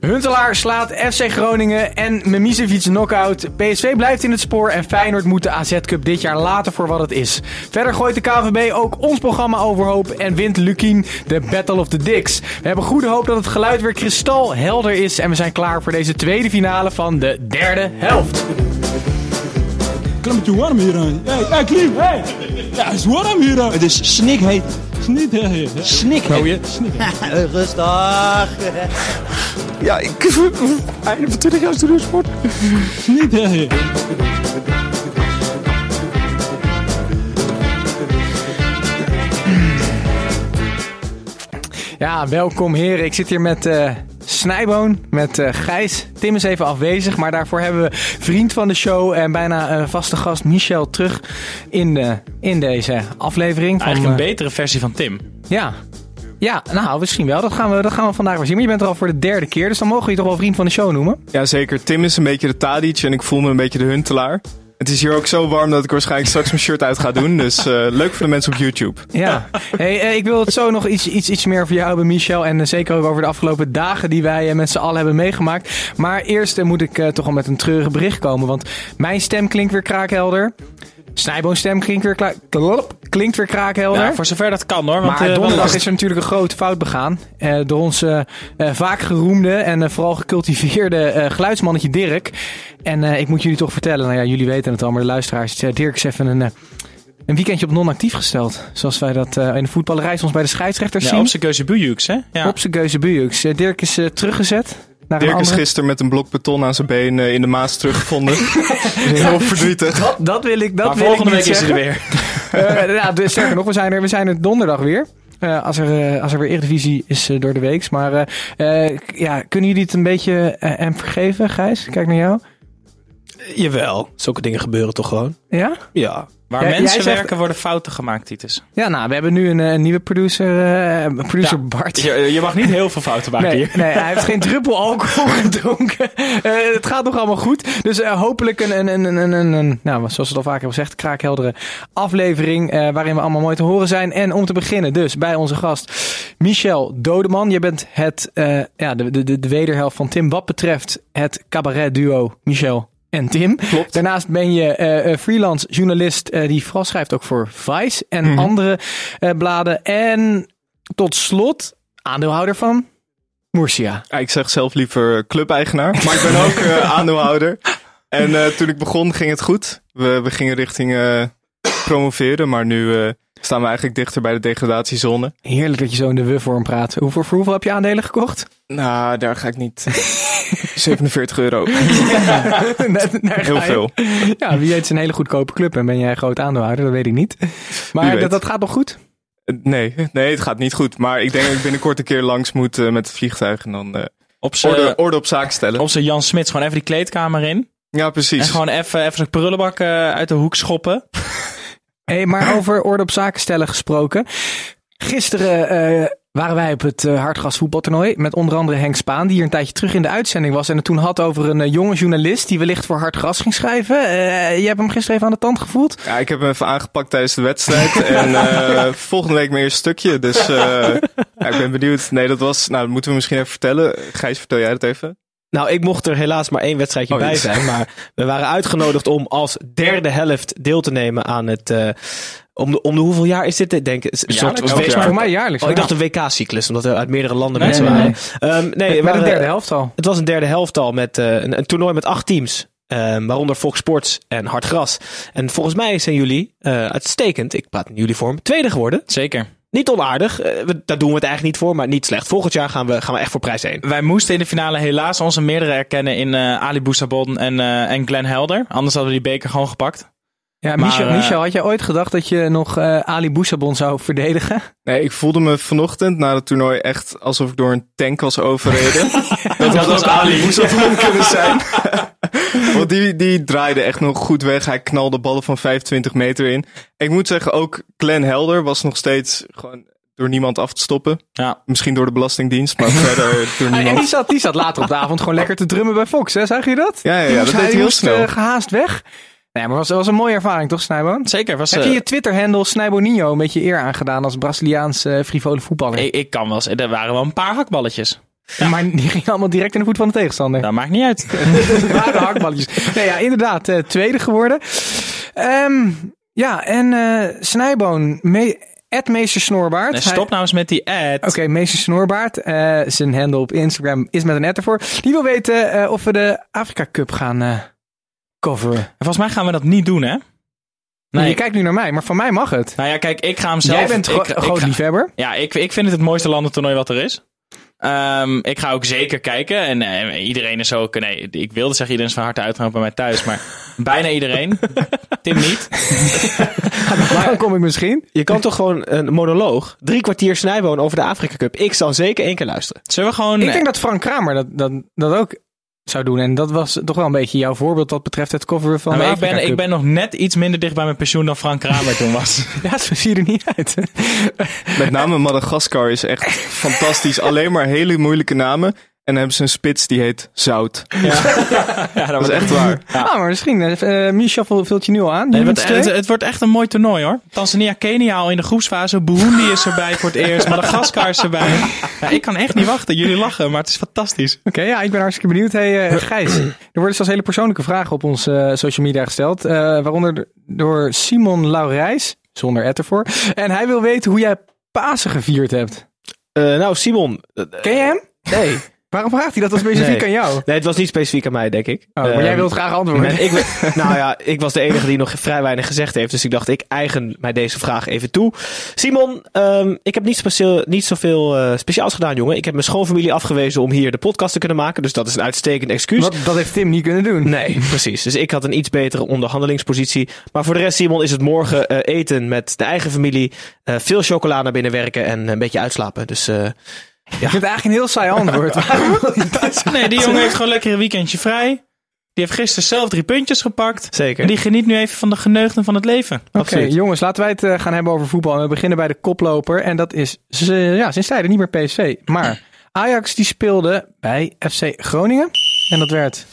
Huntelaar slaat FC Groningen en Memisevic knockout. PSV blijft in het spoor en Feyenoord moet de AZ Cup dit jaar laten voor wat het is. Verder gooit de KVB ook ons programma overhoop en wint Lukien de Battle of the Dicks. We hebben goede hoop dat het geluid weer kristalhelder is en we zijn klaar voor deze tweede finale van de derde helft. Klimmetje warm hier aan. Hey, hey Klim, hey. Ja, het is warm hier aan. Het is snikheet. Niet hè. Snikheet. Rustig. Ja, ik... Einde van 20 jaar studiosport. Niet hè. Ja, welkom heren. Ik zit hier met eh Snijboon, met eh, Gijs. Tim is even afwezig, maar daarvoor hebben we vriend van de show en bijna eh, vaste gast Michel terug in, de, in deze aflevering. Van, Eigenlijk een eh, betere versie van Tim. Ja. Ja, nou, misschien wel. Dat gaan, we, dat gaan we vandaag weer zien. Maar je bent er al voor de derde keer, dus dan mogen we je toch wel vriend van de show noemen. Ja, zeker. Tim is een beetje de Tadic en ik voel me een beetje de Huntelaar. Het is hier ook zo warm dat ik waarschijnlijk straks mijn shirt uit ga doen. Dus eh, leuk voor de mensen op YouTube. Ja. Hey, eh, ik wil het zo nog iets, iets, iets meer over jou hebben, Michel. En eh, zeker ook over de afgelopen dagen die wij met z'n allen hebben meegemaakt. Maar eerst moet ik toch al met een treurig bericht komen. Want mijn stem klinkt weer kraakhelder. Snijboons stem klinkt weer, kla- klop, klinkt weer kraakhelder. Ja, voor zover dat kan hoor. Want, maar eh, donderdag is er natuurlijk een grote fout begaan. eh, door ons eh, vaak geroemde en vooral gecultiveerde geluidsmannetje Dirk. En ik moet jullie toch vertellen, nou ja, jullie weten het al, maar de luisteraars. Dirk is even een, een weekendje op non-actief gesteld. Zoals wij dat in de voetballerij soms bij de scheidsrechters Ja, zien. op zijn keuze Bujux, hè? Ja. Op zijn keuze Bujux. Dirk is teruggezet. Naar een Dirk is gisteren met een blok beton aan zijn been eh, in de Maas teruggevonden. Heel verdrietig. Dat, dat wil ik, dat maar wil volgende ik week is hij er weer. Eh, ja, dus sterker nog, we zijn er, we zijn er donderdag weer. Eh, als, er, eh, als er weer Eredivisie is door de week. Maar eh, eh, ja, kunnen jullie het een beetje eh, hem vergeven, Gijs? Kijk naar jou. Jawel, zulke dingen gebeuren toch gewoon? Ja? Ja. Waar Ja, mensen zegt- werken worden fouten gemaakt, Titus. Ja, nou, we hebben nu een, eh, een nieuwe producer, eh, producer Bart. Je, je mag niet heel veel fouten maken Nee, hier. nee, hij heeft geen druppel alcohol gedronken. Eh, het gaat nog allemaal goed. Dus eh, hopelijk een, een, een, een, een, een, nou, zoals we het al vaker hebben gezegd, kraakheldere aflevering. eh, waarin we allemaal mooi te horen zijn. En om te beginnen dus bij onze gast Michel Dodeman. Je bent het, eh, ja, de, de, de, de wederhelft van Tim wat betreft het cabaret duo Michel en Tim. Klopt. Daarnaast ben je eh, eh, freelance journalist eh, die vooral schrijft ook voor Vice en Mhm. andere bladen. En tot slot aandeelhouder van Murcia. Ik zeg zelf liever clubeigenaar, maar ik ben ook aandeelhouder. En toen ik begon ging het goed. We, we gingen richting promoveren, maar nu staan we eigenlijk dichter bij de degradatiezone. Heerlijk dat je zo in de we-vorm praat. Hoeveel, voor hoeveel heb je aandelen gekocht? Nou, daar ga ik niet. 47 euro. Heel veel. Ja, wie weet is een hele goedkope club en ben jij groot aandeelhouder, dat weet ik niet. Maar dat, dat gaat nog goed? Nee, nee, het gaat niet goed. Maar ik denk dat ik binnenkort een keer langs moet eh, met het vliegtuig en dan eh, Op orde, orde op zaken stellen. op zijn Jan Smits gewoon even die kleedkamer in. Ja, precies. En gewoon even, even zijn prullenbak eh, uit de hoek schoppen. Hey, maar over orde op zaken stellen gesproken. Gisteren eh, waren wij op het uh, Hartgas voetbaltoernooi met onder andere Henk Spaan, die hier een tijdje terug in de uitzending was en het toen had over een eh, jonge journalist die wellicht voor Hartgas ging schrijven. Eh, je hebt hem gisteren even aan de tand gevoeld. Ja, ik heb hem even aangepakt tijdens de wedstrijd. en eh, volgende week mijn eerste stukje. Dus eh, ja, ik ben benieuwd. Nee, dat was. Nou, dat moeten we misschien even vertellen. Gijs, vertel jij dat even? Nou, ik mocht er helaas maar één wedstrijdje Oh, bij zijn. Maar we waren uitgenodigd om als derde helft deel te nemen aan het... eh, om, de, om de hoeveel jaar is dit? Ik denk, jaar. Voor mij jaarlijks. Oh, ik dacht een WK-cyclus, omdat er uit meerdere landen Nee, mensen nee, waren. nee. Ehm, we een waren- derde helft al. Het was een derde helftal met eh, een, een toernooi met acht teams. ehm, waaronder Fox Sports en Hartgras. En volgens mij zijn jullie eh, uitstekend, ik praat in jullie vorm, tweede geworden. Zeker. Niet onaardig, we- daar doen we het eigenlijk niet voor, maar niet slecht. Volgend jaar gaan we, gaan we echt voor prijs 1. Wij moesten in de finale helaas onze meerdere erkennen in eh, Ali Boussabon en, eh, en Glenn Helder. Anders hadden we die beker gewoon gepakt. Ja, Maar, Michel, eh, Michel, had jij ooit gedacht dat je nog eh, Ali Boussabon zou verdedigen? Nee, ik voelde me vanochtend na het toernooi echt alsof ik door een tank was overreden. dat had was ook Ali. Boussabon kunnen zijn. Want die, die draaide echt nog goed weg. Hij knalde ballen van 25 meter in. Ik moet zeggen, ook Glenn Helder was nog steeds gewoon door niemand af te stoppen. Ja. Misschien door de Belastingdienst, maar verder door Ah, en niemand. die zat, die zat later op de avond gewoon lekker te drummen bij Fox, hè? Zag je dat? Ja, ja, ja, dat deed hij die heel moest, snel. eh, gehaast weg. Nee, maar het was, was een mooie ervaring, toch, Snijboon? Zeker. Was, Heb eh, je je Twitter-handle Snijboninho een beetje eer aangedaan als Braziliaans eh, frivole voetballer? ik, ik kan wel. Er waren wel een paar hakballetjes. Maar die gingen allemaal direct in de voet van de tegenstander. Dat maakt niet uit. Het waren hakballetjes. Nee, ja, inderdaad, eh, tweede geworden. Ehm, ja, en eh Snijboon, me Ed Meester Snorbaard. Nee, stop nou eens met die ad. Oké, Meester Snorbaard. eh, zijn handle op Instagram is met een ad ervoor. Die wil weten of we de Afrika Cup gaan coveren. En Volgens mij gaan we dat niet doen, hè? Nee. Je kijkt nu naar mij, maar van mij mag het. Nou ja, kijk, ik ga hem zelf... Jij bent ik, gro- ik groot ga- liefhebber. Ja, ik, ik vind het het mooiste landentoernooi wat er is. Ehm, ik ga ook zeker kijken. En eh, iedereen is ook... Nee, ik wilde zeggen iedereen is van harte uitgenodigd bij mij thuis. Maar bijna iedereen. Tim niet. Dan kom ik misschien. Je kan toch gewoon een monoloog, drie kwartier snijboon over de Afrika Cup. Ik zal zeker één keer luisteren. Zullen we gewoon... Ik denk dat Frank Kramer dat, dat, dat ook zou doen. En dat was toch wel een beetje jouw voorbeeld wat betreft het coveren van Nou, de ik, ben, Cup. ik ben nog net iets minder dicht bij mijn pensioen dan Frank Kramer toen was. Ja, zo zie je er niet uit. Met name Madagaskar is echt fantastisch. Alleen maar hele moeilijke namen. En dan hebben ze een spits die heet Zout. ja, Dat is echt waar. Ah, maar misschien. eh eh, Michel vult je nu al aan. Nee, het, het, het wordt echt een mooi toernooi hoor. Tanzania, Kenia al in de groepsfase. Burundi is erbij voor het eerst. Madagaskar is erbij. Ja, ik kan echt niet wachten. Jullie lachen, maar het is fantastisch. Oké, ja, ik ben hartstikke benieuwd. Hey, eh, Gijs, er worden zelfs hele persoonlijke vragen op onze eh, social media gesteld. eh, waaronder door Simon Laurijs, zonder et ervoor. En hij wil weten hoe jij Pasen gevierd hebt. Eh, nou, Simon. Ken je hem? nee. Waarom vraagt hij dat dan specifiek Nee. aan jou? nee, het was niet specifiek aan mij, denk ik. Oh, maar Ehm, jij wilt graag antwoorden. Ik, nou ja, ik was de enige die nog vrij weinig gezegd heeft. Dus ik dacht, ik eigen mij deze vraag even toe. Simon, ehm, ik heb niet, speciaal, niet zoveel eh, speciaals gedaan, jongen. Ik heb mijn schoonfamilie afgewezen om hier de podcast te kunnen maken. Dus dat is een uitstekend excuus. Wat, dat heeft Tim niet kunnen doen. Nee, precies. Dus ik had een iets betere onderhandelingspositie. Maar voor de rest, Simon, is het morgen eh, eten met de eigen familie. eh, veel chocola naar binnen werken en een beetje uitslapen. Dus eh, Ik vind het eigenlijk een heel saai antwoord. Nee, die jongen heeft gewoon lekker een weekendje vrij. Die heeft gisteren zelf drie puntjes gepakt. zeker. En die geniet nu even van de geneugden van het leven. Oké, jongens, laten wij het eh, gaan hebben over voetbal. En we beginnen bij de koploper. En dat is ja, sinds tijden niet meer PSV. Maar Ajax die speelde bij FC Groningen. En dat werd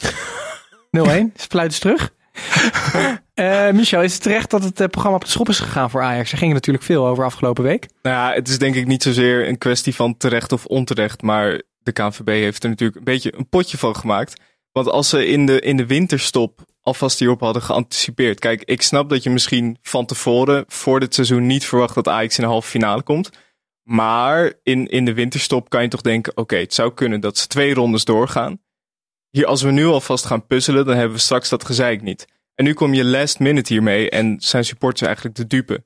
0-1. Fluit eens terug. Eh, Michel, is het terecht dat het eh, programma op de schop is gegaan voor Ajax? Er ging natuurlijk veel over afgelopen week. Nou ja, het is denk ik niet zozeer een kwestie van terecht of onterecht. Maar de KNVB heeft er natuurlijk een beetje een potje van gemaakt. Want als ze in de, in de winterstop alvast hierop hadden geanticipeerd. Kijk, ik snap dat je misschien van tevoren voor dit seizoen niet verwacht dat Ajax in de halve finale komt. Maar in, in de winterstop kan je toch denken, oké, het zou kunnen dat ze twee rondes doorgaan. Hier, als we nu alvast gaan puzzelen, dan hebben we straks dat gezeik niet. En nu kom je last minute hiermee en zijn supporters eigenlijk de dupe.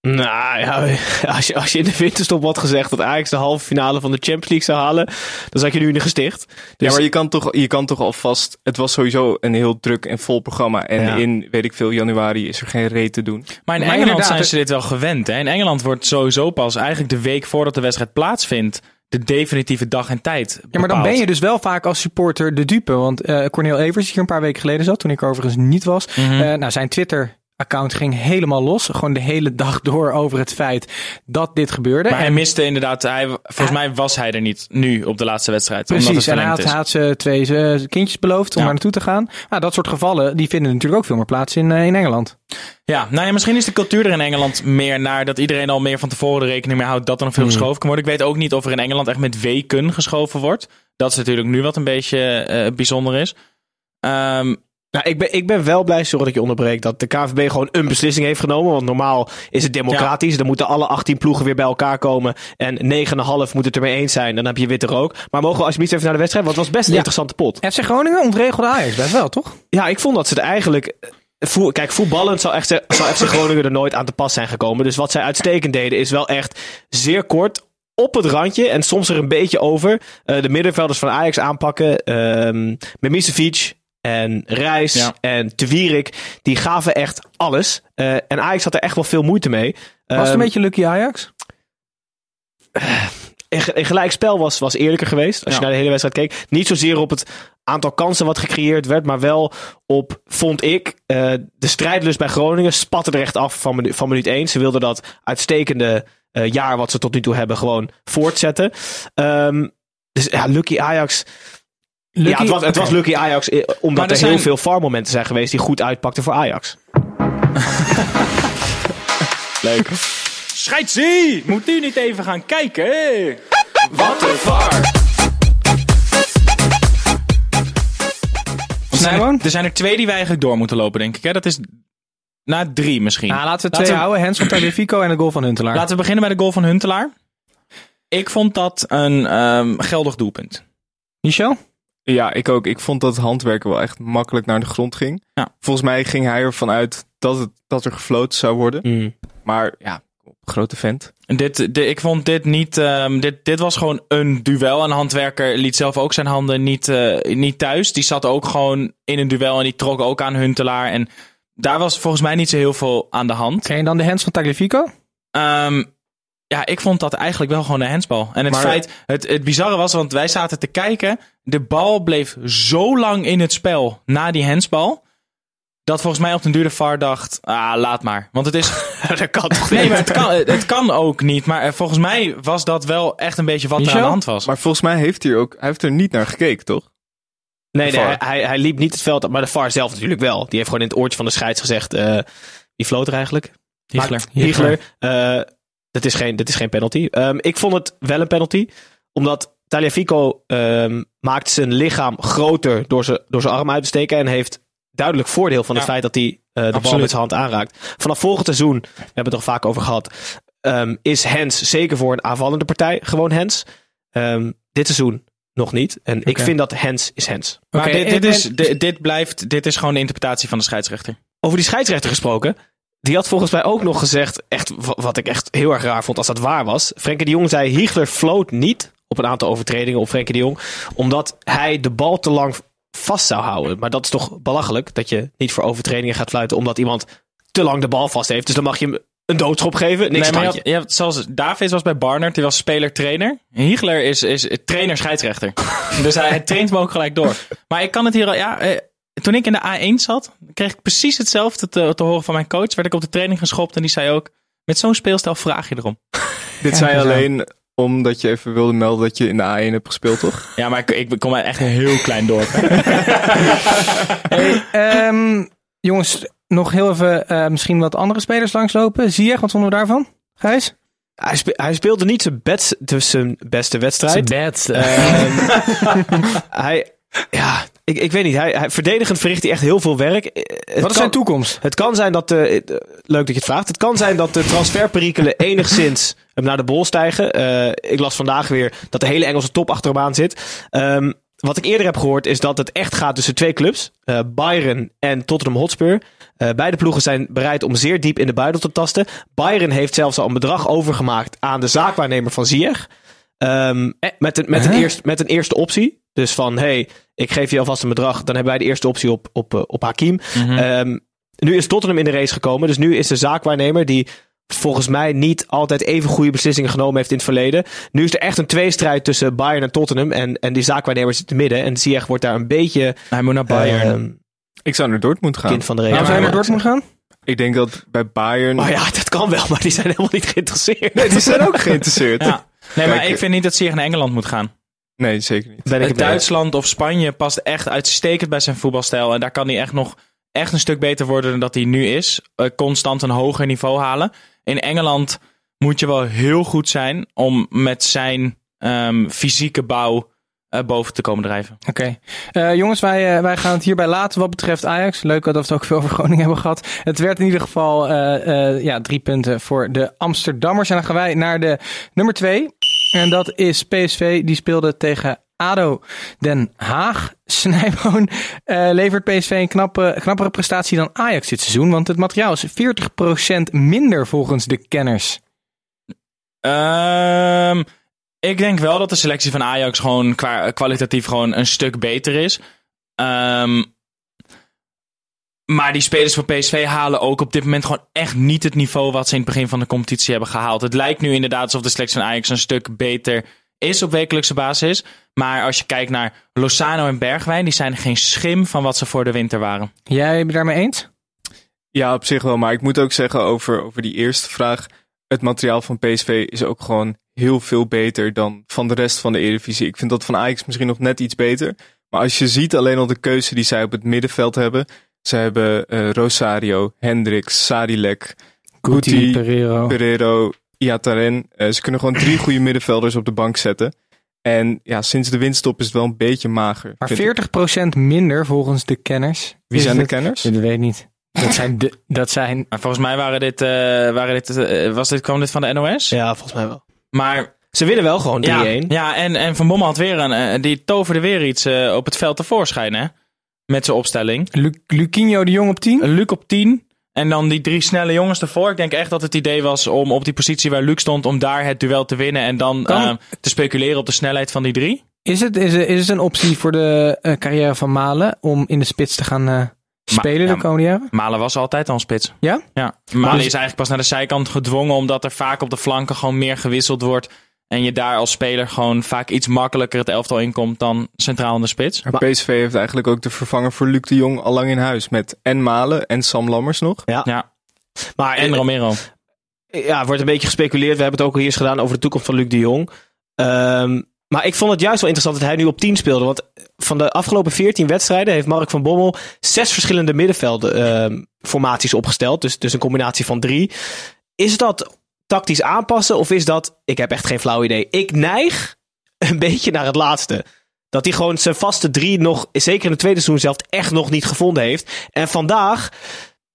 Nou ja, als je, als je in de winterstop had gezegd dat Ajax de halve finale van de Champions League zou halen, dan zat je nu in de gesticht. Ja, Dus- maar je kan, toch, je kan toch alvast. Het was sowieso een heel druk en vol programma. En Ja. in, weet ik veel, januari is er geen reet te doen. Maar in Maar Engeland zijn ze dit wel gewend. Hè? In Engeland wordt sowieso pas eigenlijk de week voordat de wedstrijd plaatsvindt... de definitieve dag en tijd Ja, maar dan ben je dus wel vaak als supporter de dupe. Want Cornel Evers, die hier een paar weken geleden zat, toen ik er overigens niet was. Mhm. eh, nou, zijn Twitter-account ging helemaal los. Gewoon de hele dag door over het feit dat dit gebeurde. Maar hij miste inderdaad... Hij, volgens mij was hij er niet nu op de laatste wedstrijd. omdat Precies, het en hij had, ze twee kindjes beloofd om Ja. daar naartoe te gaan. Nou, dat soort gevallen, die vinden natuurlijk ook veel meer plaats in, eh, in Engeland. Ja, nou ja, misschien is de cultuur er in Engeland meer naar dat iedereen al meer van tevoren de rekening mee houdt dat er nog veel Hmm. geschoven kan worden. Ik weet ook niet of er in Engeland echt met weken geschoven wordt. Dat is natuurlijk nu wat een beetje eh, bijzonder is. Ehm, Nou, ik ben, ik ben wel blij, sorry dat ik je onderbreek, dat de KVB gewoon een beslissing heeft genomen. Want normaal is het democratisch. Dan moeten alle 18 ploegen weer bij elkaar komen. En 9,5 moet het ermee eens zijn. Dan heb je witte rook. Maar mogen we alsjeblieft even naar de wedstrijd? Want het was best een Ja. interessante pot. FC Groningen ontregelde Ajax best wel, toch? Ja, ik vond dat ze het eigenlijk. eh, Kijk, voetballend zal, echt, zal FC Groningen er nooit aan te pas zijn gekomen. Dus wat zij uitstekend deden is wel echt zeer kort op het randje en soms er een beetje over. eh, de middenvelders van Ajax aanpakken. ehm Memisevic en Reis Ja. en Te Wierik. Die gaven echt alles. Eh, en Ajax had er echt wel veel moeite mee. Was het een Ehm, beetje lucky Ajax? een, ge- een gelijkspel was, was eerlijker geweest. Als Ja. je naar de hele wedstrijd keek. Niet zozeer op het aantal kansen wat gecreëerd werd. Maar wel op, vond ik, eh, de strijdlust bij Groningen spatte er echt af van, minu- van minuut 1. Ze wilden dat uitstekende eh, jaar wat ze tot nu toe hebben gewoon voortzetten. Ehm, dus ja, Lucky Ajax. Ja, het was, Lucky Ajax, eh, omdat er, heel veel VAR-momenten zijn geweest die goed uitpakten voor Ajax. Leuk. Scheidsie! Moet u niet even gaan kijken? Wat een far! Er zijn er twee die wij eigenlijk door moeten lopen, denk ik. Hè? Dat is na drie misschien. Nou, laten we twee houden. Hens van Tagliafico en de goal van Huntelaar. Laten we beginnen bij de goal van Huntelaar. Ik vond dat een ehm, geldig doelpunt. Michel? Ja, ik ook. Ik vond dat het handwerken wel echt makkelijk naar de grond ging. Ja. Volgens mij ging hij ervan uit dat, het, dat er gefloten zou worden. Mm. Maar ja, grote vent. En Dit, de, ik vond dit niet. ehm, dit, dit was gewoon een duel. En Handwerker liet zelf ook zijn handen niet, eh, niet thuis. Die zat ook gewoon in een duel en die trok ook aan Huntelaar. En daar was volgens mij niet zo heel veel aan de hand. Oké, en dan de Hens van Tagliafico? Ehm, ja, ik vond dat eigenlijk wel gewoon een handsbal. En het Maar- feit, het, het bizarre was, want wij zaten te kijken. De bal bleef zo lang in het spel na die handsbal. Dat volgens mij op den duur de VAR dacht, ah, laat maar. Want het is, dat kan toch nee, maar het kan, het kan ook niet. Maar eh, volgens mij was dat wel echt een beetje wat er Michel? aan de hand was. Maar volgens mij heeft hij, ook, hij heeft er niet naar gekeken, toch? Nee, nee hij, hij liep niet het veld op, maar de VAR zelf natuurlijk wel. Die heeft gewoon in het oortje van de scheids gezegd, eh wie floot er eigenlijk? Hiegler. Hiegler. eh, dat, is geen, dat is geen penalty. Ehm, ik vond het wel een penalty, omdat Taliafico ehm maakt zijn lichaam groter door zijn, door zijn arm uit te steken en heeft duidelijk voordeel van het Ja. feit dat hij eh, de bal met zijn hand aanraakt. Vanaf volgend seizoen, we hebben het er vaak over gehad, ehm, is Hens zeker voor een aanvallende partij gewoon Hens. Ehm, dit seizoen nog niet. En ik vind dat Hens is Hens. Maar dit, is, dit, dit blijft, dit is gewoon de interpretatie van de scheidsrechter. Over die scheidsrechter gesproken. Die had volgens mij ook nog gezegd, echt, wa- wat ik echt heel erg raar vond als dat waar was. Frenkie de Jong zei, Hiegler floot niet op een aantal overtredingen op Frenkie de Jong. Omdat hij de bal te lang vast zou houden. Maar dat is toch belachelijk dat je niet voor overtredingen gaat fluiten omdat iemand te lang de bal vast heeft. Dus dan mag je hem een doodschop geven. Niks Nee, maar je had- zoals David was bij Barnard, die was speler-trainer. Hiegler is, is trainer-scheidsrechter. dus hij, hij traint me ook gelijk door. Maar ik kan het hier al, ja, eh, toen ik in de A1 zat, kreeg ik precies hetzelfde te, te horen van mijn coach. Werd ik op de training geschopt en die zei ook, met zo'n speelstijl vraag je erom. Dit zei alleen omdat je even wilde melden dat je in de A1 hebt gespeeld, toch? Ja, maar ik, ik kom uit echt een heel klein dorp. Hey, ehm, jongens, nog heel even eh, misschien wat andere spelers langslopen. Ziyech, wat vonden we daarvan? Gijs? Hij, spe- hij speelde niet zijn, best, dus zijn beste wedstrijd. bed. Ehm, hij, ja, ik, ik weet niet. Hij, hij, verdedigend verricht hij echt heel veel werk. Eh, het wat is kan- zijn toekomst? Het kan zijn dat de. eh, Leuk dat je het vraagt. Het kan zijn dat de transferperikelen enigszins hem naar de bol stijgen. Eh, ik las vandaag weer dat de hele Engelse top achter hem aan zit. Ehm, wat ik eerder heb gehoord is dat het echt gaat tussen twee clubs: eh, Bayern en Tottenham Hotspur. Eh, beide ploegen zijn bereid om zeer diep in de buidel te tasten. Bayern heeft zelfs al een bedrag overgemaakt aan de zaakwaarnemer van Ziyech. Ehm, met, een, met, een eerst, met een eerste optie. Dus van, hey, ik geef je alvast een bedrag. Dan hebben wij de eerste optie op, op, eh, op Hakim. Ehm, nu is Tottenham in de race gekomen. Dus nu is de zaakwaarnemer die volgens mij niet altijd even goede beslissingen genomen heeft in het verleden. Nu is er echt een tweestrijd tussen Bayern en Tottenham. En, en die zaakwaarnemer zit in het midden. En Ziyech wordt daar een beetje Hij moet naar Bayern. ehm, Ik zou naar Dortmund gaan. kind van de Waarom regel. zou je naar Dortmund gaan? Ik denk dat bij Bayern... Oh ja, dat kan wel, maar die zijn helemaal niet geïnteresseerd. Nee, die zijn ook geïnteresseerd. ja. Nee, maar Kijk, ik vind niet dat Ziyech naar Engeland moet gaan. Nee, zeker niet. Ben ik eens. Duitsland of Spanje past echt uitstekend bij zijn voetbalstijl. En daar kan hij echt nog echt een stuk beter worden dan dat hij nu is. Eh, constant een hoger niveau halen. In Engeland moet je wel heel goed zijn om met zijn ehm, fysieke bouw eh, boven te komen drijven. Oké. Eh, jongens, wij, eh, wij gaan het hierbij laten wat betreft Ajax. Leuk dat we het ook veel over Groningen hebben gehad. Het werd in ieder geval eh, eh, ja, drie punten voor de Amsterdammers. En dan gaan wij naar de nummer twee. En dat is PSV. Die speelde tegen ADO Den Haag. Snijboon eh, levert PSV een knappe, knappere prestatie dan Ajax dit seizoen. Want het materiaal is 40% minder volgens de kenners. Ehm, ik denk wel dat de selectie van Ajax gewoon kwalitatief gewoon een stuk beter is. Ehm, maar die spelers van PSV halen ook op dit moment gewoon echt niet het niveau wat ze in het begin van de competitie hebben gehaald. Het lijkt nu inderdaad alsof de selectie van Ajax een stuk beter is op wekelijkse basis. Maar als je kijkt naar Lozano en Bergwijn, die zijn geen schim van wat ze voor de winter waren. Jij bent het daarmee eens? Ja, op zich wel. Maar ik moet ook zeggen over, over die eerste vraag. Het materiaal van PSV is ook gewoon heel veel beter dan van de rest van de Eredivisie. Ik vind dat van Ajax misschien nog net iets beter. Maar als je ziet alleen al de keuze die zij op het middenveld hebben. Ze hebben eh, Rosario, Hendricks, Sadilek, Guti, Pereiro. Pereiro, Iataren. Eh, ze kunnen gewoon drie goede middenvelders op de bank zetten. En ja, sinds de winststop is het wel een beetje mager. Maar vind ik. 40% minder volgens de kenners. Wie zijn de kenners? Dat weet ik niet. Dat zijn, de, dat zijn Maar volgens mij waren dit, eh, waren dit, was dit, kwam dit van de NOS. Ja, volgens mij wel. Maar Ze winnen wel gewoon 3-1. ja, ja en, en Van Bommel had weer een, die toverde weer iets eh, op het veld tevoorschijn, hè? Met zijn opstelling. Lu- de Jong op 10. Luc op 10. En dan die drie snelle jongens ervoor. Ik denk echt dat het idee was om op die positie waar Luc stond, om daar het duel te winnen. En dan eh, te speculeren op de snelheid van die drie. Is het, is, is het een optie voor de eh, carrière van Malen om in de spits te gaan eh, spelen ja, de komende jaren? Malen was altijd al een spits. Ja? Ja. Malen is eigenlijk pas naar de zijkant gedwongen, omdat er vaak op de flanken gewoon meer gewisseld wordt. En je daar als speler gewoon vaak iets makkelijker het elftal inkomt dan centraal in de spits. Maar PSV heeft eigenlijk ook de vervanger voor Luc de Jong al lang in huis. Met en Malen en Sam Lammers nog. Ja. Maar En Romero. ja, wordt een beetje gespeculeerd. We hebben het ook al hier eens gedaan over de toekomst van Luc de Jong. Ehm, maar ik vond het juist wel interessant dat hij nu op 10 speelde. Want van de afgelopen 14 wedstrijden heeft Mark van Bommel zes verschillende middenveldformaties opgesteld. Dus, dus een combinatie van drie. Is dat tactisch aanpassen of is dat, ik heb echt geen flauw idee. Ik neig een beetje naar het laatste. Dat hij gewoon zijn vaste drie nog, zeker in het tweede seizoen zelf, echt nog niet gevonden heeft. En vandaag,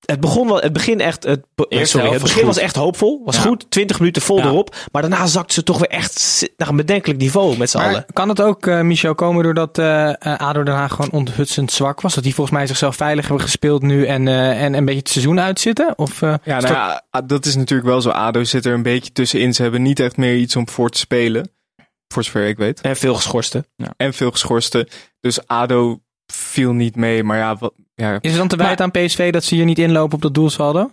het begon wel, het begin echt, het, sorry, het was begin was echt hoopvol. Was Ja. goed, 20 minuten vol Ja. erop. Maar daarna zakte ze toch weer echt naar een bedenkelijk niveau met z'n allen. Kan het ook, eh, Michel, komen doordat eh eh, ADO Den Haag gewoon onthutsend zwak was? Dat die volgens mij zichzelf veilig hebben gespeeld nu en, eh, en een beetje het seizoen uitzitten? Of, eh, Ja, nou dat- ja, ah, dat is natuurlijk wel zo. ADO zit er een beetje tussenin. Ze hebben niet echt meer iets om voor te spelen. Voor zover ik weet. En veel geschorsten. En veel geschorsten. Dus ADO viel niet mee. Maar ja, wat, ja Is het dan te wijten aan PSV dat ze hier niet inlopen op dat doelsaldo?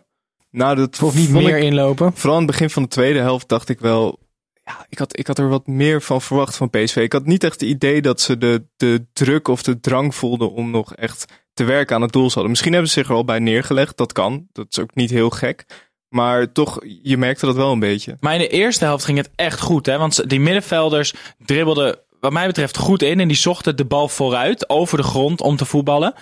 nou dat Of niet meer ik- inlopen? Vooral in het begin van de tweede helft dacht ik wel... Ja, ik had, ik had er wat meer van verwacht van PSV. Ik had niet echt het idee dat ze de, de druk of de drang voelden om nog echt te werken aan het doel hadden. Misschien hebben ze zich er al bij neergelegd. Dat kan. Dat is ook niet heel gek. Maar toch, je merkte dat wel een beetje. Maar in de eerste helft ging het echt goed. Hè? Want die middenvelders dribbelden wat mij betreft goed in. En die zochten de bal vooruit over de grond om te voetballen.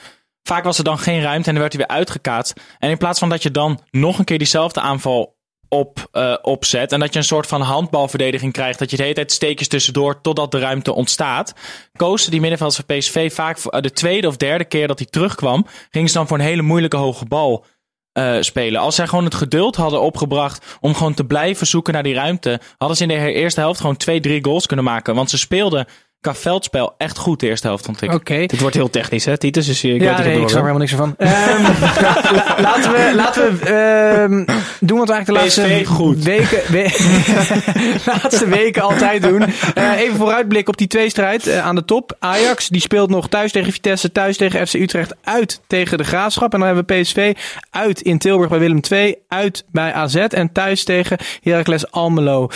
Vaak was er dan geen ruimte en dan werd hij weer uitgekaatst. En in plaats van dat je dan nog een keer diezelfde aanval op, eh, opzet. En dat je een soort van handbalverdediging krijgt. Dat je de hele tijd steekjes tussendoor totdat de ruimte ontstaat. Kozen die middenvelders van PSV vaak eh, de tweede of derde keer dat hij terugkwam. Gingen ze dan voor een hele moeilijke hoge bal eh, spelen. Als zij gewoon het geduld hadden opgebracht om gewoon te blijven zoeken naar die ruimte, hadden ze in de eerste helft gewoon twee, drie goals kunnen maken. Want ze speelden qua veldspel echt goed de eerste helft, vond ik. Oké. Dit wordt heel technisch, hè, Titus? Dus ik weet Ja, je nee, ik door snap er helemaal niks van. Ehm, laten we, laten we ehm, doen wat we eigenlijk de laatste goed. weken, we- laatste weken altijd doen. Eh, even vooruitblik op die tweestrijd eh, aan de top. Ajax die speelt nog thuis tegen Vitesse, thuis tegen FC Utrecht, uit tegen de Graafschap. En dan hebben we PSV uit in Tilburg bij Willem II, uit bij AZ en thuis tegen Heracles Almelo.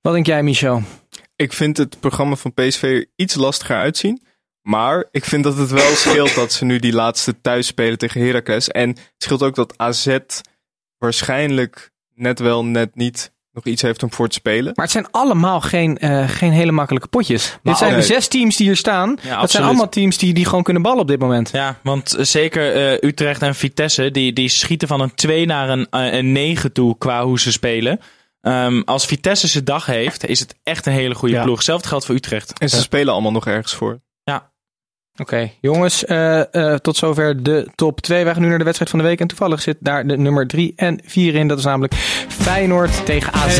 Wat denk jij, Michel? Ik vind het programma van PSV er iets lastiger uitzien. Maar ik vind dat het wel scheelt dat ze nu die laatste thuis spelen tegen Heracles. En het scheelt ook dat AZ waarschijnlijk net wel, net niet nog iets heeft om voor te spelen. Maar het zijn allemaal geen, eh, geen hele makkelijke potjes. Dit zijn nee. zes teams die hier staan. dat zijn allemaal teams die, die gewoon kunnen ballen op dit moment. Ja, want eh, zeker eh, Utrecht en Vitesse, die, die schieten van een 2 naar een, een 9 toe qua hoe ze spelen. Ehm, als Vitesse zijn dag heeft, is het echt een hele goede Ja. ploeg. Hetzelfde geldt voor Utrecht. En ze spelen allemaal nog ergens voor. Oké, jongens, eh, eh, tot zover de top 2. Wij gaan nu naar de wedstrijd van de week. En toevallig zit daar de nummer 3 en 4 in. Dat is namelijk Feyenoord tegen AZ.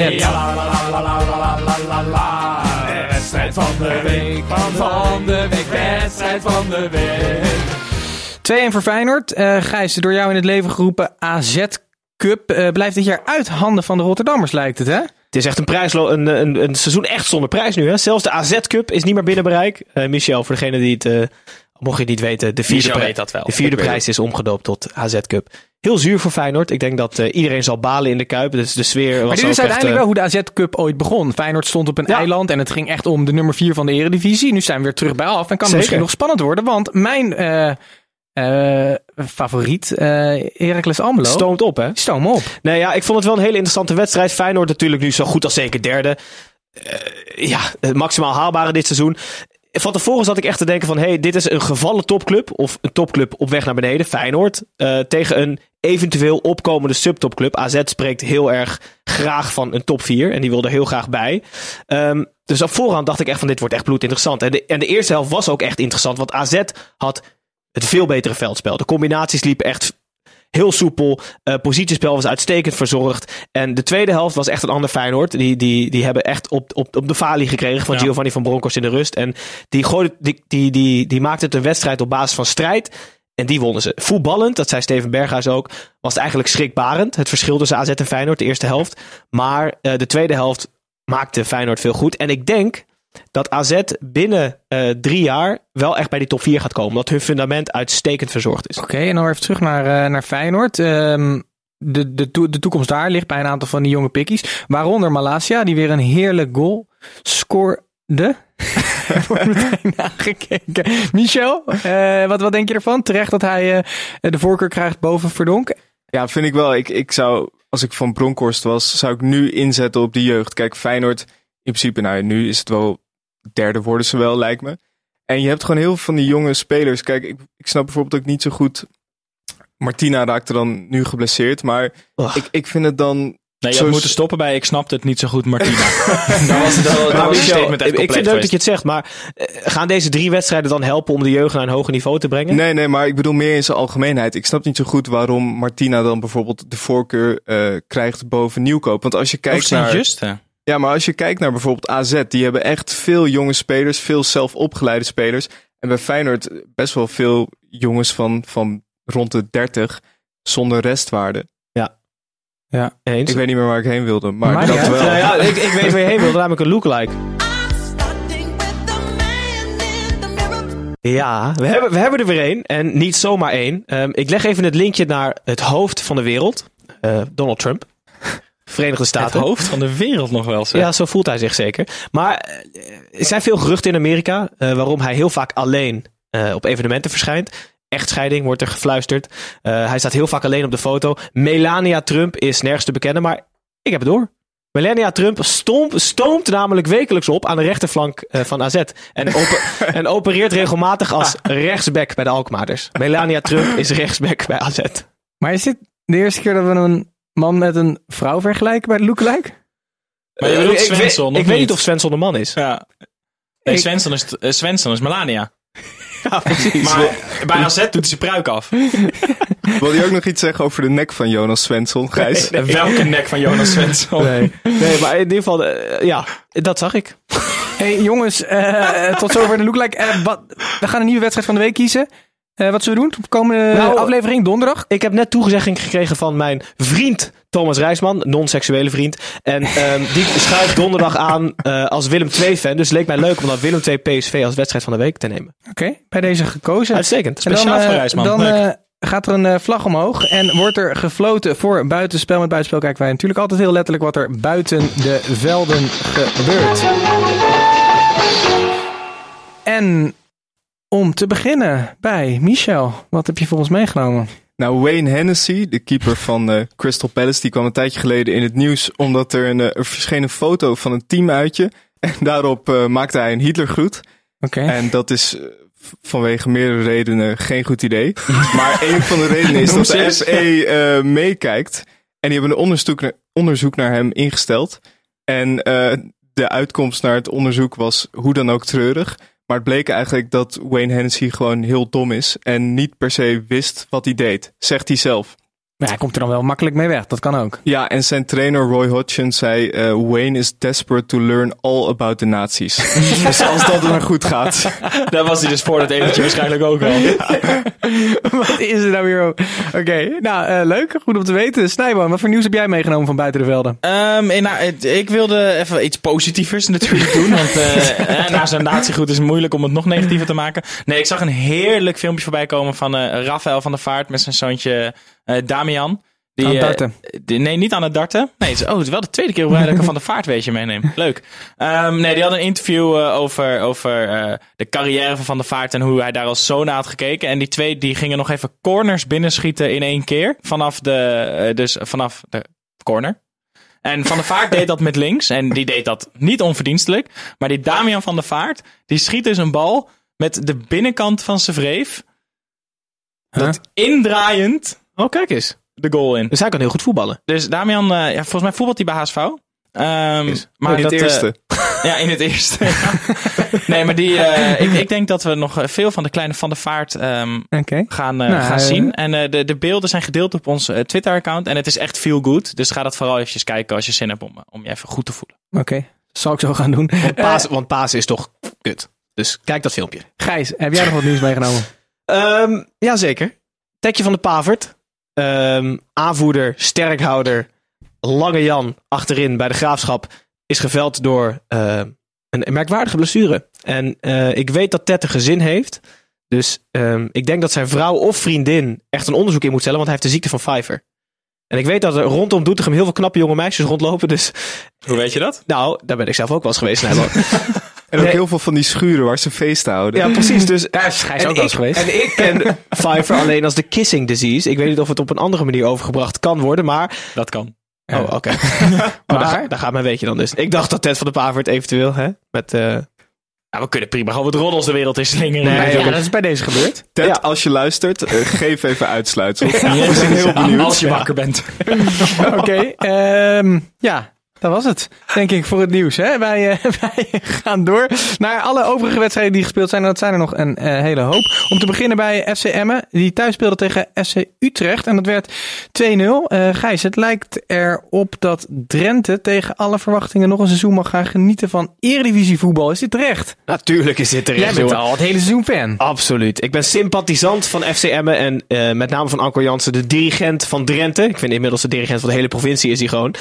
Wedstrijd van de week, van de week, wedstrijd van de week. 2-1 voor Feyenoord. Eh Gijs, door jou in het leven geroepen AZ Cup eh, blijft dit jaar uit handen van de Rotterdammers, lijkt het, hè? Het is echt een, prijslo een, een, een seizoen echt zonder prijs nu. Hè? Zelfs de AZ Cup is niet meer binnen bereik. Eh, Michel, voor degene die het, eh, mocht je het niet weten, de vierde, Michel pri- weet dat wel. de vierde prijs is omgedoopt tot AZ Cup. Heel zuur voor Feyenoord. Ik denk dat eh, iedereen zal balen in de Kuip. Dus de sfeer was Maar dit ook is echt, uiteindelijk eh, wel hoe de AZ Cup ooit begon. Feyenoord stond op een Ja. eiland en het ging echt om de nummer 4 van de eredivisie. Nu zijn we weer terug bij af en kan het misschien nog spannend worden. Want mijn eh, favoriet, eh Heracles Almelo, stoomt op, hè? stoom op. Nee, ja, ik vond het wel een hele interessante wedstrijd. Feyenoord natuurlijk nu zo goed als zeker derde. Eh, ja, het maximaal haalbare dit seizoen. van tevoren zat ik echt te denken van... hey, dit is een gevallen topclub. Of een topclub op weg naar beneden, Feyenoord. tegen een eventueel opkomende subtopclub. AZ spreekt heel erg graag van een top 4. En die wil er heel graag bij. Ehm, dus op voorhand dacht ik echt van dit wordt echt bloedinteressant. En de, en de eerste helft was ook echt interessant. Want AZ had het veel betere veldspel. De combinaties liepen echt heel soepel. Eh positiespel was uitstekend verzorgd. En de tweede helft was echt een ander Feyenoord. Die, die, die hebben echt op, op, op de falie gekregen van Ja. Giovanni van Bronckhorst in de rust. En die, gooide, die, die, die, die maakte het een wedstrijd op basis van strijd. En die wonnen ze. Voetballend, dat zei Steven Berghuis ook, was het eigenlijk schrikbarend. Het verschil tussen AZ en Feyenoord, de eerste helft. Maar eh, de tweede helft maakte Feyenoord veel goed. En ik denk dat AZ binnen eh, drie jaar wel echt bij die top 4 gaat komen. Dat hun fundament uitstekend verzorgd is. Oké, en dan weer even terug naar, eh, naar Feyenoord. Ehm, de, de, toe- de toekomst daar ligt bij een aantal van die jonge pikkies. Waaronder Malasia, die weer een heerlijk goal scoorde. Er wordt meteen nagekeken. Michel, eh, wat, wat denk je ervan? Terecht dat hij eh, de voorkeur krijgt boven Verdonk. Ja, vind ik wel. Ik, ik zou, als ik van Bronkhorst was, zou ik nu inzetten op die jeugd. Kijk, Feyenoord, in principe, nou nu is het wel, derde worden ze wel, lijkt me. En je hebt gewoon heel veel van die jonge spelers. Kijk, ik, ik snap bijvoorbeeld ook niet zo goed. Martina raakte dan nu geblesseerd, maar Och. ik, ik vind het dan. Nee, je Zo had is- moeten stoppen bij ik snapte het niet zo goed, Martina. dat was, dat, dat was statement echt ik, vind het leuk dat je het zegt, maar eh, gaan deze drie wedstrijden dan helpen om de jeugd naar een hoger niveau te brengen? Nee, nee, maar ik bedoel meer in zijn algemeenheid. Ik snap niet zo goed waarom Martina dan bijvoorbeeld de voorkeur eh, krijgt boven Nieuwkoop. Want als je Of kijkt naar. Sint-Just, hè? Ja, maar als je kijkt naar bijvoorbeeld AZ, die hebben echt veel jonge spelers, veel zelf opgeleide spelers. En bij Feyenoord best wel veel jongens van, van rond de 30 zonder restwaarde. Eens? Ik weet niet meer waar ik heen wilde, maar Maar dat ja. wel. Nou ja, ik, ik weet waar je heen wil, namelijk een lookalike. Ja, we hebben, we hebben er weer één. En niet zomaar één. Ehm, ik leg even het linkje naar het hoofd van de wereld. eh, Donald Trump. Verenigde Het Staten. hoofd van de wereld nog wel, zeg. Ja, zo voelt hij zich zeker. Maar eh, er zijn veel geruchten in Amerika eh, waarom hij heel vaak alleen eh, op evenementen verschijnt. Echtscheiding wordt er gefluisterd. Eh, hij staat heel vaak alleen op de foto. Melania Trump is nergens te bekennen, maar ik heb het door. Melania Trump stomp, stoomt namelijk wekelijks op aan de rechterflank eh, van AZ. En, en opereert regelmatig als rechtsback bij de Alkmaarders. Melania Trump is rechtsback bij AZ. Maar is dit de eerste keer dat we een man met een vrouw vergelijken bij de lookalike? Maar je bedoelt ik, weet- Svensson, ik weet niet? of Svensson een man is. Ja. Nee, Ik- Svensson is, eh, Svensson is Melania. Ja, precies. Maar bij AZ doet hij zijn pruik af. Wil je ook nog iets zeggen over de nek van Jonas Svensson, Gijs? En Welke nek van Jonas Svensson? Nee. nee, maar in ieder geval, eh, ja, dat zag ik. hey, jongens, eh, tot zover de lookalike. Eh, wat, we gaan een nieuwe wedstrijd van de week kiezen. Eh, wat zullen we doen? Komende Nou, aflevering, donderdag? Ik heb net toegezegging gekregen van mijn vriend Thomas Rijsman, non-seksuele vriend. En ehm, die schuift donderdag aan eh, als Willem II-fan. Dus het leek mij leuk om dan Willem II PSV als wedstrijd van de week te nemen. Oké, bij deze gekozen. Uitstekend. En dan, Speciaal voor eh, Rijsman. Dan eh, gaat er een eh, vlag omhoog en wordt er gefloten voor buitenspel. Met buitenspel kijken wij natuurlijk altijd heel letterlijk wat er buiten de velden gebeurt. En om te beginnen bij Michel, wat heb je voor ons meegenomen? Nou, Wayne Hennessy, de keeper van eh, Crystal Palace, die kwam een tijdje geleden in het nieuws omdat er een, eh, er verscheen een foto van een teamuitje. En daarop eh, maakte hij een Hitlergroet. Oké. En dat is vanwege meerdere redenen geen goed idee. maar een van de redenen is dat de meekijkt. En die hebben een onderzoek naar, onderzoek naar hem ingesteld. En de uitkomst naar het onderzoek was hoe dan ook treurig. Maar het bleek eigenlijk dat Wayne Hennessy gewoon heel dom is. En niet per se wist wat hij deed. Zegt hij zelf. Maar hij komt er dan wel makkelijk mee weg, dat kan ook. Ja, en zijn trainer Roy Hodgson zei... eh, Wayne is desperate to learn all about the Nazis. dus als dat dan goed gaat... Daar was hij dus voor dat etentje waarschijnlijk ook wel. wat is er nou weer? Oké, nou eh, leuk, goed om te weten. Snijboom, wat voor nieuws heb jij meegenomen van buiten de velden? Ehm, en nou, het- ik wilde even iets positievers natuurlijk doen. Want eh, eh, na zo'n natiegoed is het moeilijk om het nog negatiever te maken. Nee, ik zag een heerlijk filmpje voorbij komen van eh Rafael van der Vaart met zijn zoontje eh, Damian. Die, Aan het eh, darten. die- nee, niet aan het darten. Nee, het is, oh, het is wel de tweede keer dat ik een van der Vaart weetje meeneem. Leuk. Ehm, nee, die had een interview eh, over, over eh, de carrière van Van der Vaart en hoe hij daar als zoon naar had gekeken. En die twee die gingen nog even corners binnenschieten in één keer. Vanaf de, eh, dus vanaf de corner. En Van der Vaart deed dat met links. En die deed dat niet onverdienstelijk. Maar die Damian van der Vaart, die schiet dus een bal met de binnenkant van zijn vreef. Dat indraaiend Oh, kijk eens. de goal in. Dus hij kan heel goed voetballen. Dus Damian, eh, ja, volgens mij voetbalt hij bij HSV. Ehm, maar in dat, het eh, eerste. ja, in het eerste. Nee, maar die, eh, ik, ik denk dat we nog eh, veel van de kleine Van der Vaart ehm, gaan, eh, Nou, gaan eh, zien. En eh, de, de beelden zijn gedeeld op ons eh, Twitter-account. En het is echt feel good. Dus ga dat vooral eventjes kijken als je zin hebt om, eh, om je even goed te voelen. Oké. Zal ik zo gaan doen. Want Eh, Pasen, want is toch kut. Dus kijk dat filmpje. Gijs, heb jij nog wat nieuws meegenomen? Ehm jazeker. Tekje van de Pavert. Ehm, aanvoerder, sterkhouder, Lange Jan achterin bij de Graafschap is geveld door eh, een merkwaardige blessure. En eh, ik weet dat Ted een gezin heeft. Dus ehm, ik denk dat zijn vrouw of vriendin echt een onderzoek in moet stellen, want hij heeft de ziekte van Pfeiffer. En ik weet dat er rondom Doetinchem heel veel knappe jonge meisjes rondlopen. Dus Hoe weet je dat? nou, daar ben ik zelf ook wel eens geweest. En ook Nee. heel veel van die schuren waar ze feesten houden. ja, precies. Dus Daar is Gijs En ook wel eens ik- geweest. En ik ken Pfeiffer alleen als de kissing disease. Ik weet niet of het op een andere manier overgebracht kan worden, maar... Dat kan. Oh, oké. Oh, daar, ga- daar gaat mijn weetje dan dus. Ik dacht dat Ted van de Pavert eventueel, hè, met... eh, Ja, we kunnen prima gewoon wat roddels de wereld in slingeren. Nee, ja, dat is bij deze gebeurd. Ted, Ja. als je luistert, eh, geef even uitsluitsel. Ja, We zijn heel ja, benieuwd. Als je wakker bent. Oké, ehm, ja, dat was het. Denk ik voor het nieuws. Hè? Wij, eh, wij gaan door naar alle overige wedstrijden die gespeeld zijn. En dat zijn er nog een eh, hele hoop. Om te beginnen bij FC Emmen, die thuis speelde tegen FC Utrecht. En dat werd 2-0. Eh Gijs, het lijkt erop dat Drenthe tegen alle verwachtingen nog een seizoen mag gaan genieten van eredivisie voetbal. Is dit terecht? natuurlijk is dit terecht, Jij bent al het hele seizoen fan. Absoluut. Ik ben sympathisant van FC Emmen en met name van Anko Jansen, de dirigent van Drenthe. Ik vind inmiddels de dirigent van de hele provincie is hij gewoon.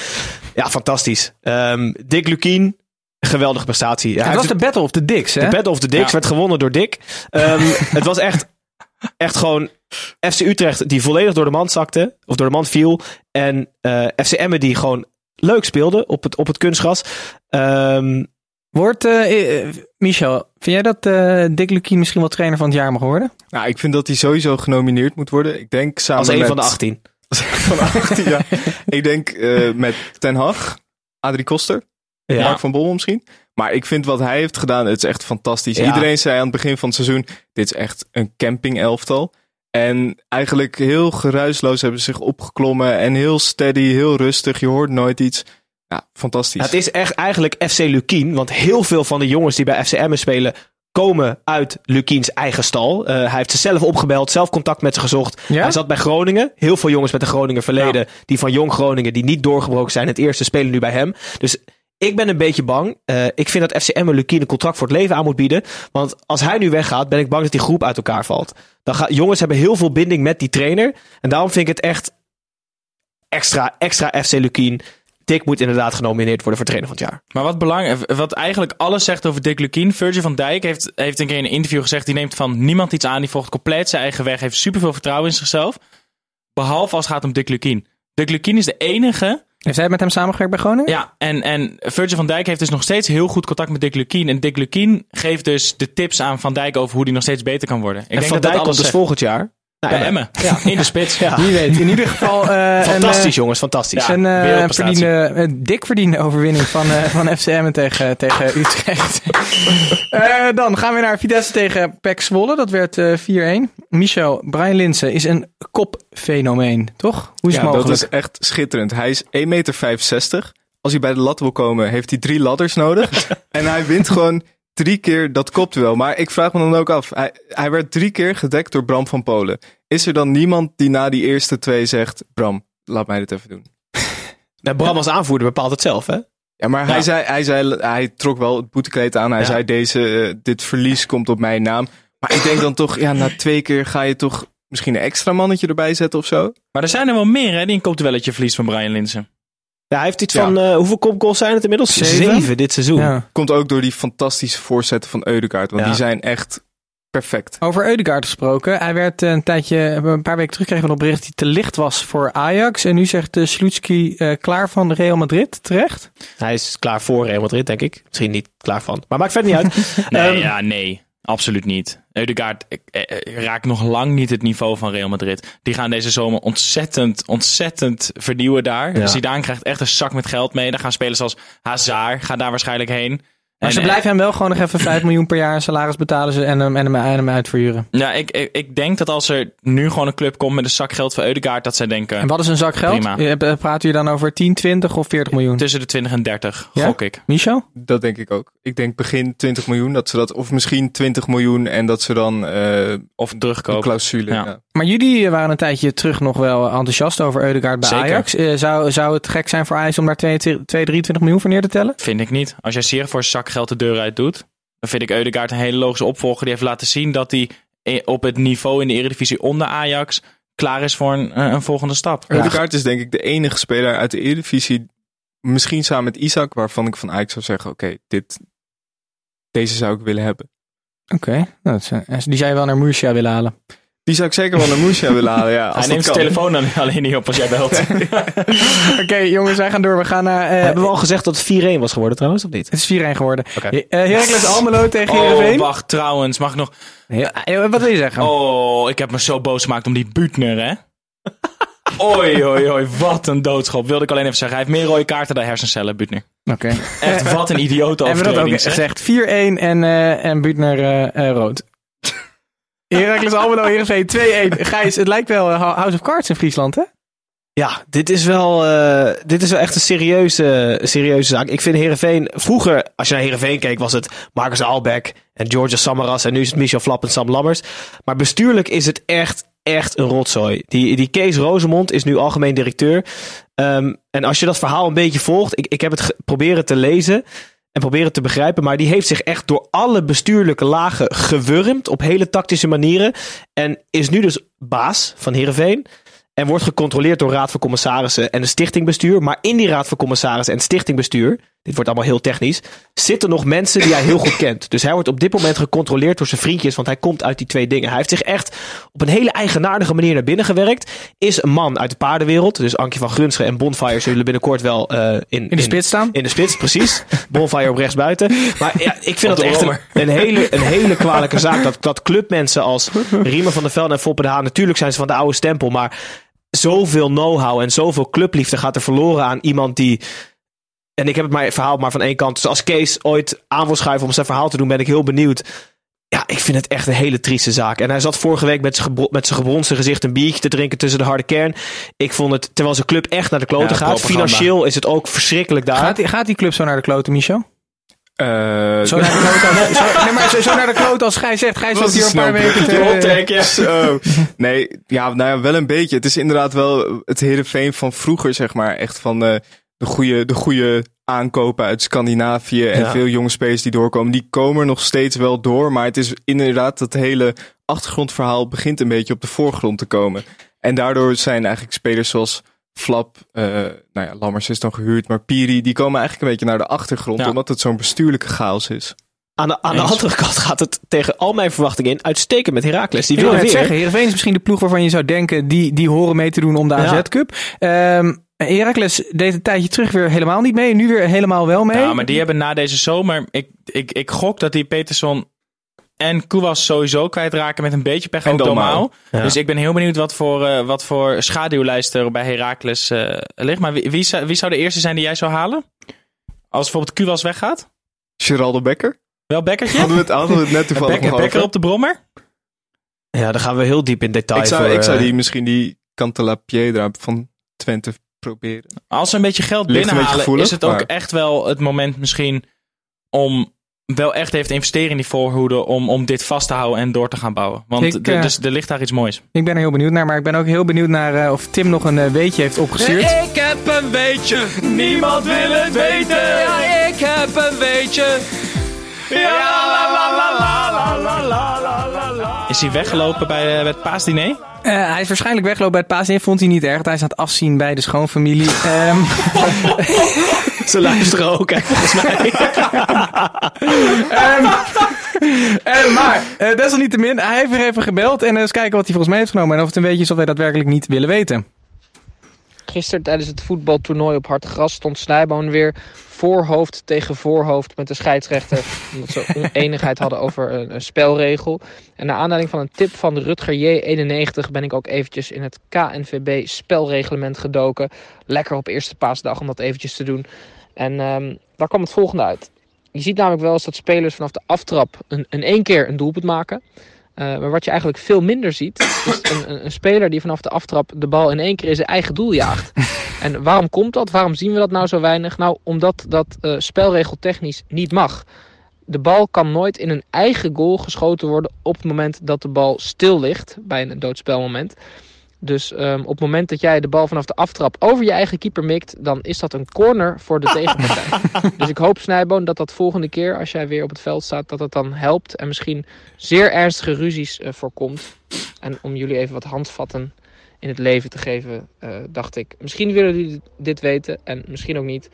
Ja, fantastisch. Ehm, Dick Lukien, geweldige prestatie. Ja, het was de Battle of the Dicks, hè? De Battle of the Dicks Ja. werd gewonnen door Dick. Ehm, het was echt, echt gewoon FC Utrecht die volledig door de mand zakte. Of door de mand viel. En eh, FC Emmen die gewoon leuk speelde op het, op het kunstgras. Ehm, Wordt, eh, eh, Michel, vind jij dat eh, Dick Lukien misschien wel trainer van het jaar mag worden? Nou, ik vind dat hij sowieso genomineerd moet worden. Ik denk samen als een met... van de 18. van 18, ja. Ik denk eh, met Ten Hag, Adrie Koster, Ja. Mark van Bommel misschien. Maar ik vind wat hij heeft gedaan, het is echt fantastisch. Ja. Iedereen zei aan het begin van het seizoen, dit is echt een camping elftal. En eigenlijk heel geruisloos hebben ze zich opgeklommen en heel steady, heel rustig. Je hoort nooit iets. Ja, fantastisch. Ja, het is echt eigenlijk FC Lukien. Want heel veel van de jongens die bij FC Emmen spelen komen uit Lukiens eigen stal. Eh, hij heeft ze zelf opgebeld, zelf contact met ze gezocht. Ja? Hij zat bij Groningen. Heel veel jongens met een Groningen verleden. Die van jong Groningen, die niet doorgebroken zijn. Het eerste spelen nu bij hem. Dus ik ben een beetje bang. Eh, ik vind dat FC Emmen Lukien een contract voor het leven aan moet bieden. Want als hij nu weggaat, ben ik bang dat die groep uit elkaar valt. Dan ga, jongens hebben heel veel binding met die trainer. En daarom vind ik het echt extra, extra FC Lukien. Dick moet inderdaad genomineerd worden voor trainer van het jaar. Maar wat, belang, wat eigenlijk alles zegt over Dick Lukien. Virgil van Dijk heeft, heeft een keer in een interview gezegd. Die neemt van niemand iets aan. Die volgt compleet zijn eigen weg. Heeft superveel vertrouwen in zichzelf. Behalve als het gaat om Dick Lukien. Dick Lukien is de enige. Heeft zij met hem samengewerkt bij Groningen? Ja, en, en Virgil van Dijk heeft dus nog steeds heel goed contact met Dick Lukien. En Dick Lukien geeft dus de tips aan Van Dijk over hoe hij nog steeds beter kan worden. Ik en denk Van dat dat Dijk alles komt dus zegt. volgend jaar. Nou, Bij ja, Emmen. Ja. In de spits. Ja. Wie weet. In ieder geval eh, een, Fantastisch, eh, jongens, fantastisch. Ja. een eh, verdiende, een dik verdiende overwinning van, eh van FCM tegen, tegen Utrecht. Eh, dan gaan we naar Vitesse tegen PEC Zwolle. Dat werd eh 4-1. Michel, Brian Linsen is een kopfenomeen, toch? Hoe is ja, het dat mogelijk? is echt schitterend. Hij is 1,65 meter. Als hij bij de lat wil komen, heeft hij drie ladders nodig. en hij wint gewoon drie keer dat kopduel. Maar ik vraag me dan ook af. Hij, hij werd drie keer gedekt door Bram van Polen. Is er dan niemand die na die eerste twee zegt... Bram, laat mij dit even doen. Nou, Bram als aanvoerder bepaalt het zelf, hè? Ja, maar hij, zei, hij, zei, hij trok wel het boetekleed aan. Hij Ja. zei, deze, eh, dit verlies komt op mijn naam. Maar ik denk dan toch, ja, na twee keer ga je toch misschien een extra mannetje erbij zetten of zo. Maar er zijn er wel meer hè, die een kopduelletje verliest van Brian Linsen. Ja, hij heeft iets Ja. van, eh, hoeveel kopgoals zijn het inmiddels? Zeven? dit seizoen. Ja. Komt ook door die fantastische voorzetten van Eudegaard. Want Ja. die zijn echt perfect. Over Eudegaard gesproken. Hij werd eh, een tijdje, een paar weken terug kregen we nog bericht hij te licht was voor Ajax. En nu zegt uh, Slutski eh, klaar van Real Madrid, terecht? Hij is klaar voor Real Madrid, denk ik. Misschien niet klaar van. Maar maakt verder niet uit. Nee, Ehm, ja, nee. Absoluut niet. Eudegaard eh, eh, raakt nog lang niet het niveau van Real Madrid. Die gaan deze zomer ontzettend, ontzettend vernieuwen daar. Ja. Zidane krijgt echt een zak met geld mee. Dan gaan spelers als Hazard, gaan daar waarschijnlijk heen. Maar En, ze eh, blijven hem wel gewoon nog even 5 miljoen per jaar salaris betalen ze en hem, en hem, en hem uitverhuren. Ja, ik, ik, ik denk dat als er nu gewoon een club komt met een zak geld voor Eudegaard, dat zij denken En wat is een zak geld? Prima. Praten we dan over 10, 20 of 40 miljoen? tussen de 20 en 30, Ja? gok ik. Micho? Dat denk ik ook. Ik denk begin 20 miljoen, dat ze dat, of misschien 20 miljoen en dat ze dan eh Of een terugkopen. clausule. Ja. Ja. Maar jullie eh, waren een tijdje terug nog wel enthousiast over Eudegaard bij Zeker. Ajax. Eh, zou, zou het gek zijn voor Ajax om daar 22, 23 miljoen voor neer te tellen? Vind ik niet. Als jij zeer voor zak geld de deur uit doet, dan vind ik Eudegaard een hele logische opvolger. Die heeft laten zien dat hij eh, op het niveau in de Eredivisie onder Ajax klaar is voor een, eh, een volgende stap. Eudegaard is denk ik de enige speler uit de Eredivisie, misschien samen met Isaac, waarvan ik van Ajax zou zeggen, oké, dit, deze zou ik willen hebben. Oké, nou, eh, die zou je wel naar Murcia willen halen. Die zou ik zeker wel naar Moesja willen halen, ja. Hij neemt zijn telefoon dan alleen niet op als jij belt. Oké, jongens, wij gaan door. We gaan naar... eh, Hebben we al gezegd dat het 4-1 was geworden trouwens, of niet? Het is 4-1 geworden. Oké. Eh, Heracles Almelo tegen Oh, Heerenveen. wacht, trouwens, mag ik nog... Ja, wat wil je zeggen? Oh, ik heb me zo boos gemaakt om die Butner, hè? Oei, oei, oei, wat een doodschop. Wilde ik alleen even zeggen. Hij heeft meer rode kaarten dan hersencellen, Butner. Oké. Echt, wat een idiote Hebben we dat ook gezegd? 4-1 en, eh en Butner eh, eh, rood. Heracles Almelo, Heerenveen 2-1. Gijs, het lijkt wel House of Cards in Friesland, hè? Ja, dit is wel, eh, dit is wel echt een serieuze, serieuze zaak. Ik vind Herenveen vroeger, als je naar Herenveen keek, was het Marcus Albeck en George Samaras. En nu is het Michel Flap en Sam Lammers. Maar bestuurlijk is het echt, echt een rotzooi. Die, die Kees Rozemond is nu algemeen directeur. Ehm, en als je dat verhaal een beetje volgt, ik, ik heb het proberen te lezen en proberen te begrijpen. Maar die heeft zich echt door alle bestuurlijke lagen gewurmd op hele tactische manieren. En is nu dus baas van Herenveen. En wordt gecontroleerd door Raad van Commissarissen en de stichtingbestuur. Maar in die Raad van Commissarissen en stichtingbestuur, dit wordt allemaal heel technisch, zitten nog mensen die hij heel goed kent. Dus hij wordt op dit moment gecontroleerd door zijn vriendjes, want hij komt uit die twee dingen. Hij heeft zich echt op een hele eigenaardige manier naar binnen gewerkt. Is een man uit de paardenwereld. Dus Ankie van Grunsche en Bonfire zullen binnenkort wel eh, in, In de spits staan. in de spits, precies. Bonfire op rechtsbuiten. Maar ja, ik vind dat echt een, hele, een hele kwalijke zaak. Dat, dat clubmensen als Riemer van der Velde en Foppe de Haan... natuurlijk zijn ze van de oude stempel, maar zoveel know-how en zoveel clubliefde gaat er verloren aan iemand die... En ik heb het maar verhaal maar van één kant. Dus als Kees ooit aan wil schuiven om zijn verhaal te doen, ben ik heel benieuwd. Ja, ik vind het echt een hele trieste zaak. En hij zat vorige week met zijn, gebro- met zijn gebronste gezicht een biertje te drinken tussen de harde kern. Ik vond het, terwijl zijn club echt naar de kloten Ja, gaat. Financieel is het ook verschrikkelijk daar. Gaat die, gaat die club zo naar de kloten, Micho? Eh, Zo naar de kloten als, zo, nee, maar zo, zo naar de kloten als Gijs zegt. Gijs Was was hier een paar weken te... Zo. Nee, ja, nou ja, wel een beetje. Het is inderdaad wel het Heerenveen van vroeger, zeg maar. Echt van eh, de goede, de goede aankopen uit Scandinavië. En Ja. veel jonge spelers die doorkomen. Die komen er nog steeds wel door. Maar het is inderdaad dat hele achtergrondverhaal begint een beetje op de voorgrond te komen. En daardoor zijn eigenlijk spelers zoals Flap, eh, nou ja, Lammers is dan gehuurd, maar Piri, die komen eigenlijk een beetje naar de achtergrond. Ja. Omdat het zo'n bestuurlijke chaos is. Aan de, aan de andere kant gaat het tegen al mijn verwachtingen in uitstekend met Heracles. Die wil willen net weer. zeggen, Heerenveen is misschien de ploeg waarvan je zou denken... die, die horen mee te doen om de Ja. AZ-cup. Heracles deed een tijdje terug weer helemaal niet mee. Nu weer helemaal wel mee. Ja, maar die hebben na deze zomer... Ik, ik, ik gok dat die Peterson en Kuwas sowieso kwijtraken met een beetje pech. En. Ja. Dus ik ben heel benieuwd wat voor, eh, wat voor schaduwlijst er bij Heracles eh, ligt. Maar wie, wie, zou, wie zou de eerste zijn die jij zou halen? Als bijvoorbeeld Kuwas weggaat? Geraldo Becker? Wel Bekkertje? Hadden we het, hadden we het net toevallig Bekker over. op de brommer? Ja, dan gaan we heel diep in detail. Ik zou, voor, ik zou eh, die misschien die Cantala Piedra van Twente proberen. Als ze een beetje geld Ligt een beetje binnenhalen, gevoelig, is het ook maar- echt wel het moment misschien om wel echt even te investeren in die voorhoede om, om dit vast te houden en door te gaan bouwen. Want Ik, de- eh, dus, er ligt daar iets moois. Ik ben er heel benieuwd naar. Maar ik ben ook heel benieuwd naar eh, of Tim nog een eh, weetje heeft opgestuurd. Ik heb een weetje, niemand wil het weten. Ja, ik heb een weetje. Ja, la la la la la la la la la la. Is hij weggelopen bij, eh, bij het paasdiner? Eh, hij is waarschijnlijk weggelopen bij het paasdiner. Vond hij niet erg. Hij is aan het afzien bij de schoonfamilie. Ehm, Ze luisteren ook, hè, volgens mij. ehm, eh, maar desalniettemin, hij heeft weer even gebeld. En eens kijken wat hij volgens mij heeft genomen. En of het een beetje is of wij daadwerkelijk niet willen weten. Gisteren tijdens het voetbaltoernooi op hard gras stond Snijboon weer voorhoofd tegen voorhoofd met de scheidsrechter. omdat ze oneenigheid hadden over een, een spelregel. En naar aanleiding van een tip van Rutger J91 ben ik ook eventjes in het KNVB spelreglement gedoken. Lekker op eerste paasdag om dat eventjes te doen. En ehm, daar kwam het volgende uit. Je ziet namelijk wel eens dat spelers vanaf de aftrap een, in één keer een doelpunt maken. Uh, maar wat je eigenlijk veel minder ziet, is een, een, een, speler die vanaf de aftrap de bal in één keer in zijn eigen doel jaagt. En waarom komt dat? Waarom zien we dat nou zo weinig? Nou, omdat dat uh, spelregeltechnisch niet mag. De bal kan nooit in een eigen goal geschoten worden op het moment dat de bal stil ligt bij een doodspelmoment. Dus um, op het moment dat jij de bal vanaf de aftrap over je eigen keeper mikt, dan is dat een corner voor de tegenpartij. dus ik hoop, Snijboon, dat dat volgende keer als jij weer op het veld staat, dat het dan helpt en misschien zeer ernstige ruzies uh, voorkomt. En om jullie even wat handvatten in het leven te geven, uh, dacht ik, misschien willen jullie dit weten en misschien ook niet.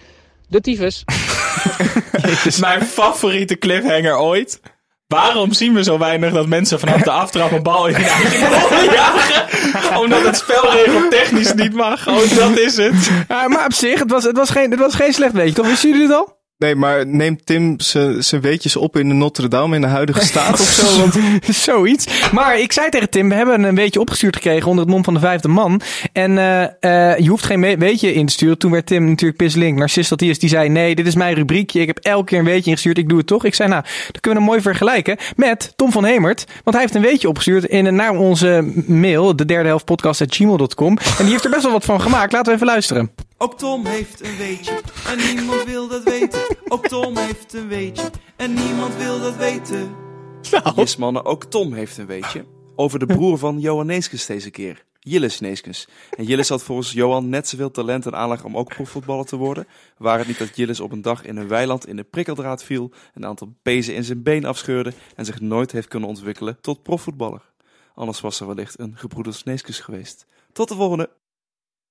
De tyfus. Dit is mijn favoriete cliffhanger ooit. Waarom zien we zo weinig dat mensen vanaf de aftrap een bal in jagen? Omdat het spelregel technisch niet mag. Oh, dat is het. Maar op zich, het was, het was, geen, het was geen slecht weetje, toch? Wisten jullie het al? Nee, maar neemt Tim zijn weetjes op in de Notre Dame in de huidige staat of zo? Want... Zoiets. Maar ik zei tegen Tim, we hebben een weetje opgestuurd gekregen onder het mom van de vijfde man. En uh, uh, je hoeft geen weetje in te sturen. Toen werd Tim natuurlijk pisslink. Narcist dat hij is, die zei, nee, dit is mijn rubriekje. Ik heb elke keer een weetje ingestuurd. Ik doe het toch. Ik zei, nou, dan kunnen we hem mooi vergelijken met Tom van Hemert. Want hij heeft een weetje opgestuurd in, naar onze mail, de derde helft podcast gmail.com. En die heeft er best wel wat van gemaakt. Laten we even luisteren. Ook Tom heeft een weetje en niemand wil dat weten. Ook Tom heeft een weetje en niemand wil dat weten. Nou. Yes mannen, ook Tom heeft een weetje. Over de broer van Johan Neeskens deze keer. Jillis Neeskens. En Jillis had volgens Johan net zoveel talent en aanleg om ook profvoetballer te worden. Waar het niet dat Jillis op een dag in een weiland in de prikkeldraad viel, een aantal pezen in zijn been afscheurde en zich nooit heeft kunnen ontwikkelen tot profvoetballer. Anders was er wellicht een gebroeders Neeskens geweest. Tot de volgende!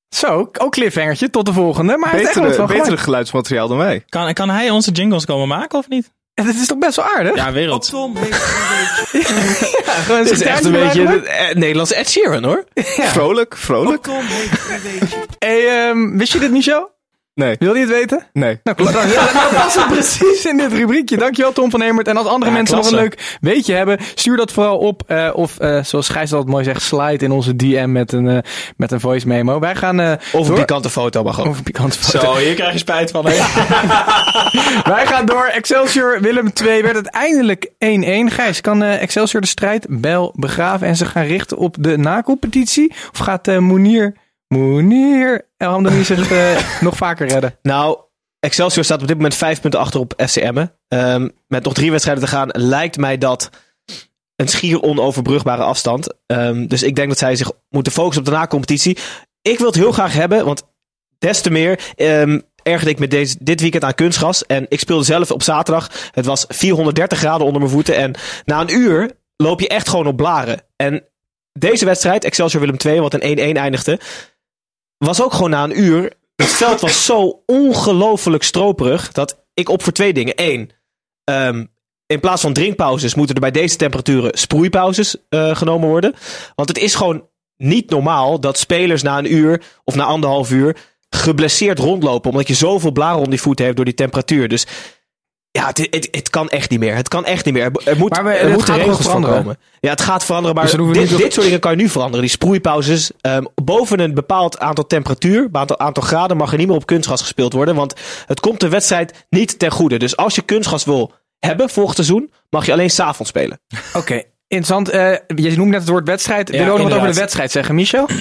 Zo, ook cliffhangertje. Tot de volgende. Maar hij heeft echt Betere, betere geluidsmateriaal dan wij. Kan, kan hij onze jingles komen maken of niet? En Het is toch best wel aardig? Ja, wereld. Tom heeft een. Ja, gewoon Het is echt een beetje eh, Nederlands Ed Sheeran hoor. Vrolijk, vrolijk. Tom heeft een weetje. Hey, ehm, wist je dit, Michel? Nee, Wil je het weten? nee. Nou, kla- dan, ja, nou past het precies in dit rubriekje. Dankjewel Tom van Hemert. En als andere Ja, mensen nog een leuk weetje hebben, stuur dat vooral op. eh, of eh, zoals Gijs altijd mooi zegt, slide in onze DM met een, eh, met een voice memo. Wij gaan eh Of een door. pikante foto mag ook. Of een pikante foto. Zo, hier krijg je spijt van. Hè? Wij gaan door. Excelsior Willem 2 werd uiteindelijk 1-1. Gijs, kan eh, Excelsior de strijd bel begraven en zich gaan richten op de nacompetitie? Of gaat eh Moenier, Moenier Elhamdani zich eh, nog vaker redden? Nou, Excelsior staat op dit moment vijf punten achter op FCM. Ehm met nog drie wedstrijden te gaan, lijkt mij dat een schier onoverbrugbare afstand. Ehm, dus ik denk dat zij zich moeten focussen op de na-competitie. Ik wil het heel graag hebben, want des te meer ehm ergerde ik me deze, dit weekend aan kunstgras. En ik speelde zelf op zaterdag. Het was 430 graden onder mijn voeten. En na een uur loop je echt gewoon op blaren. En deze wedstrijd, Excelsior Willem 2, wat een 1-1 eindigde, was ook gewoon na een uur. Het veld was zo ongelooflijk stroperig dat ik op voor twee dingen. Eén, ehm, in plaats van drinkpauzes moeten er bij deze temperaturen sproeipauzes eh, genomen worden. Want het is gewoon niet normaal dat spelers na een uur of na anderhalf uur geblesseerd rondlopen. Omdat je zoveel blaren om die voeten heeft door die temperatuur. Dus ja, het, het, het kan echt niet meer. Het kan echt niet meer. Er, moet, Maar we- er moeten regels veranderen? Ja, het gaat veranderen. Maar Dus dit, soort dingen kan je nu veranderen. Die sproeipauzes. ehm, boven een bepaald aantal temperatuur, aantal, aantal graden, mag er niet meer op kunstgas gespeeld worden. Want het komt de wedstrijd niet ten goede. Dus als je kunstgas wil hebben volgend seizoen, mag je alleen s'avonds spelen. Oké, interessant. Eh, je noemt net het woord wedstrijd. Wil je ook nog wat over de wedstrijd zeggen, Michel?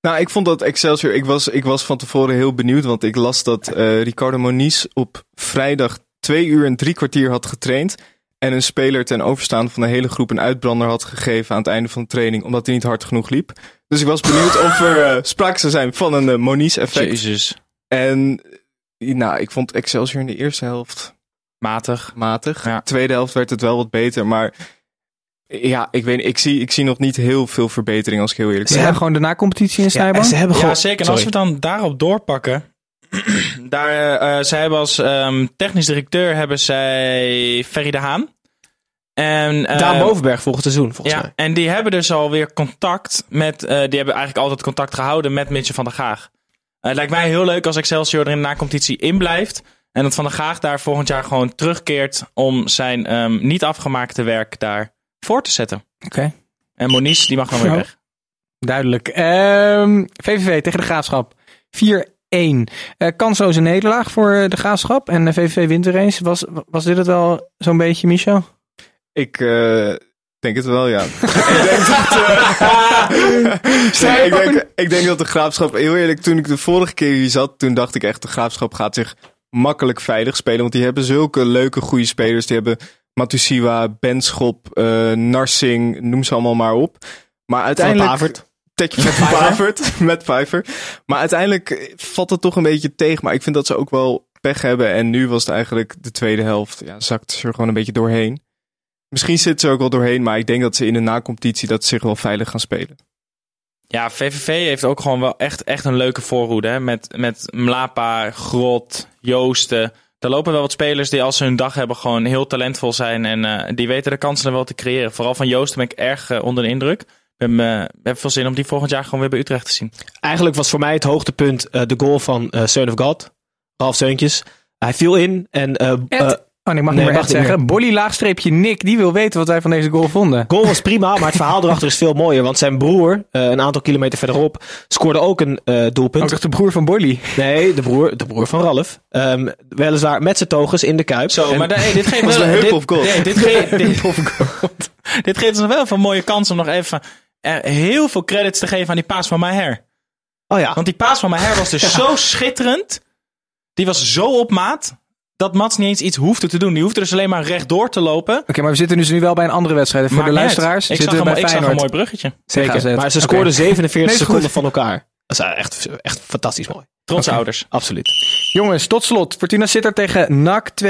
Nou, ik vond dat Excelsior, ik was, ik was van tevoren heel benieuwd, want ik las dat eh, Ricardo Moniz op vrijdag twee uur en drie kwartier had getraind. En een speler ten overstaan van de hele groep een uitbrander had gegeven aan het einde van de training, omdat hij niet hard genoeg liep. Dus ik was benieuwd of er eh, sprake zou zijn van een uh, Moniz-effect. Jezus. En eh, nou, ik vond Excelsior in de eerste helft Matig. matig. Ja. Tweede helft werd het wel wat beter, maar ja, ik weet niet, ik zie, ik zie nog niet heel veel verbetering als ik heel eerlijk Ze ben. hebben gewoon de nacompetitie in Snijboom? en ze hebben Ja, gewoon... zeker. En als Sorry. we dan daarop doorpakken. daar, eh, zij hebben als ehm, technisch directeur hebben zij Ferry de Haan. En, eh, Daan Bovenberg volgend seizoen, volgens ja, mij. en die hebben dus alweer contact met. eh, die hebben eigenlijk altijd contact gehouden met Mitchell van der Gaag. Eh, het lijkt mij heel leuk als Excelsior er in de nacompetitie in blijft. En dat Van der Gaag daar volgend jaar gewoon terugkeert om zijn ehm, niet afgemaakte werk daar voor te zetten. Oké. En Moniz, die mag dan weer weg. Duidelijk. Ehm, VVV tegen de Graafschap. 4-1. Eh kansloze nederlaag voor eh, de Graafschap. En de VVV wint er eens. Was, was dit het wel zo'n beetje, Michel? Ik eh, denk het wel, ja. ik, denk dat, eh, nee, ik, denk, ik denk dat de graafschap, heel eerlijk, toen ik de vorige keer hier zat, toen dacht ik echt, de graafschap gaat zich makkelijk veilig spelen. Want die hebben zulke leuke, goede spelers. Die hebben Matusiwa, Benschop, eh Narsing, noem ze allemaal maar op. Maar uiteindelijk... Met Pavert, met Pfeiffer. Maar uiteindelijk valt het toch een beetje tegen. Maar ik vind dat ze ook wel pech hebben. En nu was het eigenlijk de tweede helft. Ja, zakt ze er gewoon een beetje doorheen. Misschien zit ze er ook wel doorheen. Maar ik denk dat ze in de nacompetitie dat ze zich wel veilig gaan spelen. Ja, VVV heeft ook gewoon wel echt, echt een leuke voorhoede. Hè? Met, met Mlapa, Grot, Joosten. Er lopen wel wat spelers die als ze hun dag hebben gewoon heel talentvol zijn. En eh, die weten de kansen er wel te creëren. Vooral van Joosten ben ik erg eh, onder de indruk. Ik heb, eh, heb veel zin om die volgend jaar gewoon weer bij Utrecht te zien. Eigenlijk was voor mij het hoogtepunt eh, de goal van eh Son of God. Ralf Seuntjes. Hij viel in en... eh, Ed. eh, Oh, nee, ik mag Nee, niet meer zeggen. Bolly laagstreepje Nick, die wil weten wat wij van deze goal vonden. goal was prima, maar het verhaal erachter is veel mooier. Want zijn broer, eh, een aantal kilometer verderop, scoorde ook een eh, doelpunt. Ook toch de broer van Bolly? Nee, de broer, de broer van Ralf. Ehm, weliswaar met zijn togens in de kuip. Zo, En- maar nee, dit geeft wel- de heup dit- of goal? Nee, dit, ge- dit, dit geeft ons wel even een mooie kans om nog even eh, heel veel credits te geven aan die paas van Maher. Oh ja. Want die paas van Maher was dus zo schitterend. Die was zo op maat. Dat Mats niet eens iets hoefde te doen. Die hoefde dus alleen maar rechtdoor te lopen. Oké, maar we zitten dus nu wel bij een andere wedstrijd. Voor Maakt de luisteraars. Ik zag, zitten we een, bij ik zag een mooi bruggetje. Zeker. Maar ze scoorden 47 Nee, is seconden goed. van elkaar. Dat is echt, echt fantastisch mooi. Trotse ouders. Absoluut. Jongens, tot slot. Fortuna zit er tegen NAC 2-1.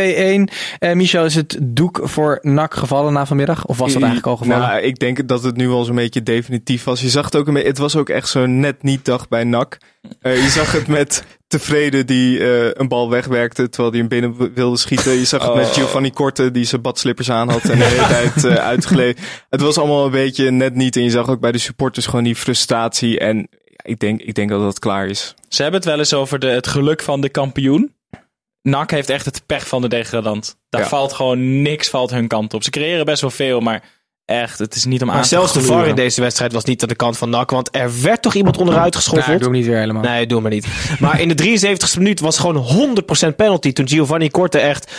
Eh Michel, is het doek voor NAC gevallen na vanmiddag? Of was dat eigenlijk al gevallen? Nou, ik denk dat het nu wel zo'n beetje definitief was. Je zag het ook een beetje, het was ook echt zo'n net niet dag bij NAC. Eh, je zag het met tevreden die eh, een bal wegwerkte terwijl hij hem binnen wilde schieten. Je zag het met Giovanni Korte die zijn badslippers aan had en de hele tijd eh uitgeleed. Het was allemaal een beetje net niet en je zag ook bij de supporters gewoon die frustratie. En ik, denk, ik denk dat dat klaar is. Ze hebben het wel eens over de, het geluk van de kampioen. NAC heeft echt het pech van de degradant. Daar Ja. valt gewoon niks valt hun kant op. Ze creëren best wel veel, maar echt, het is niet om Maar aan te zelfs de. VAR in deze wedstrijd was niet aan de kant van NAC. Want er werd toch iemand onderuit geschoffeld? doe hem niet weer helemaal. Nee, doe maar niet. Maar in de 73ste minuut was gewoon 100% penalty toen Giovanni Korte echt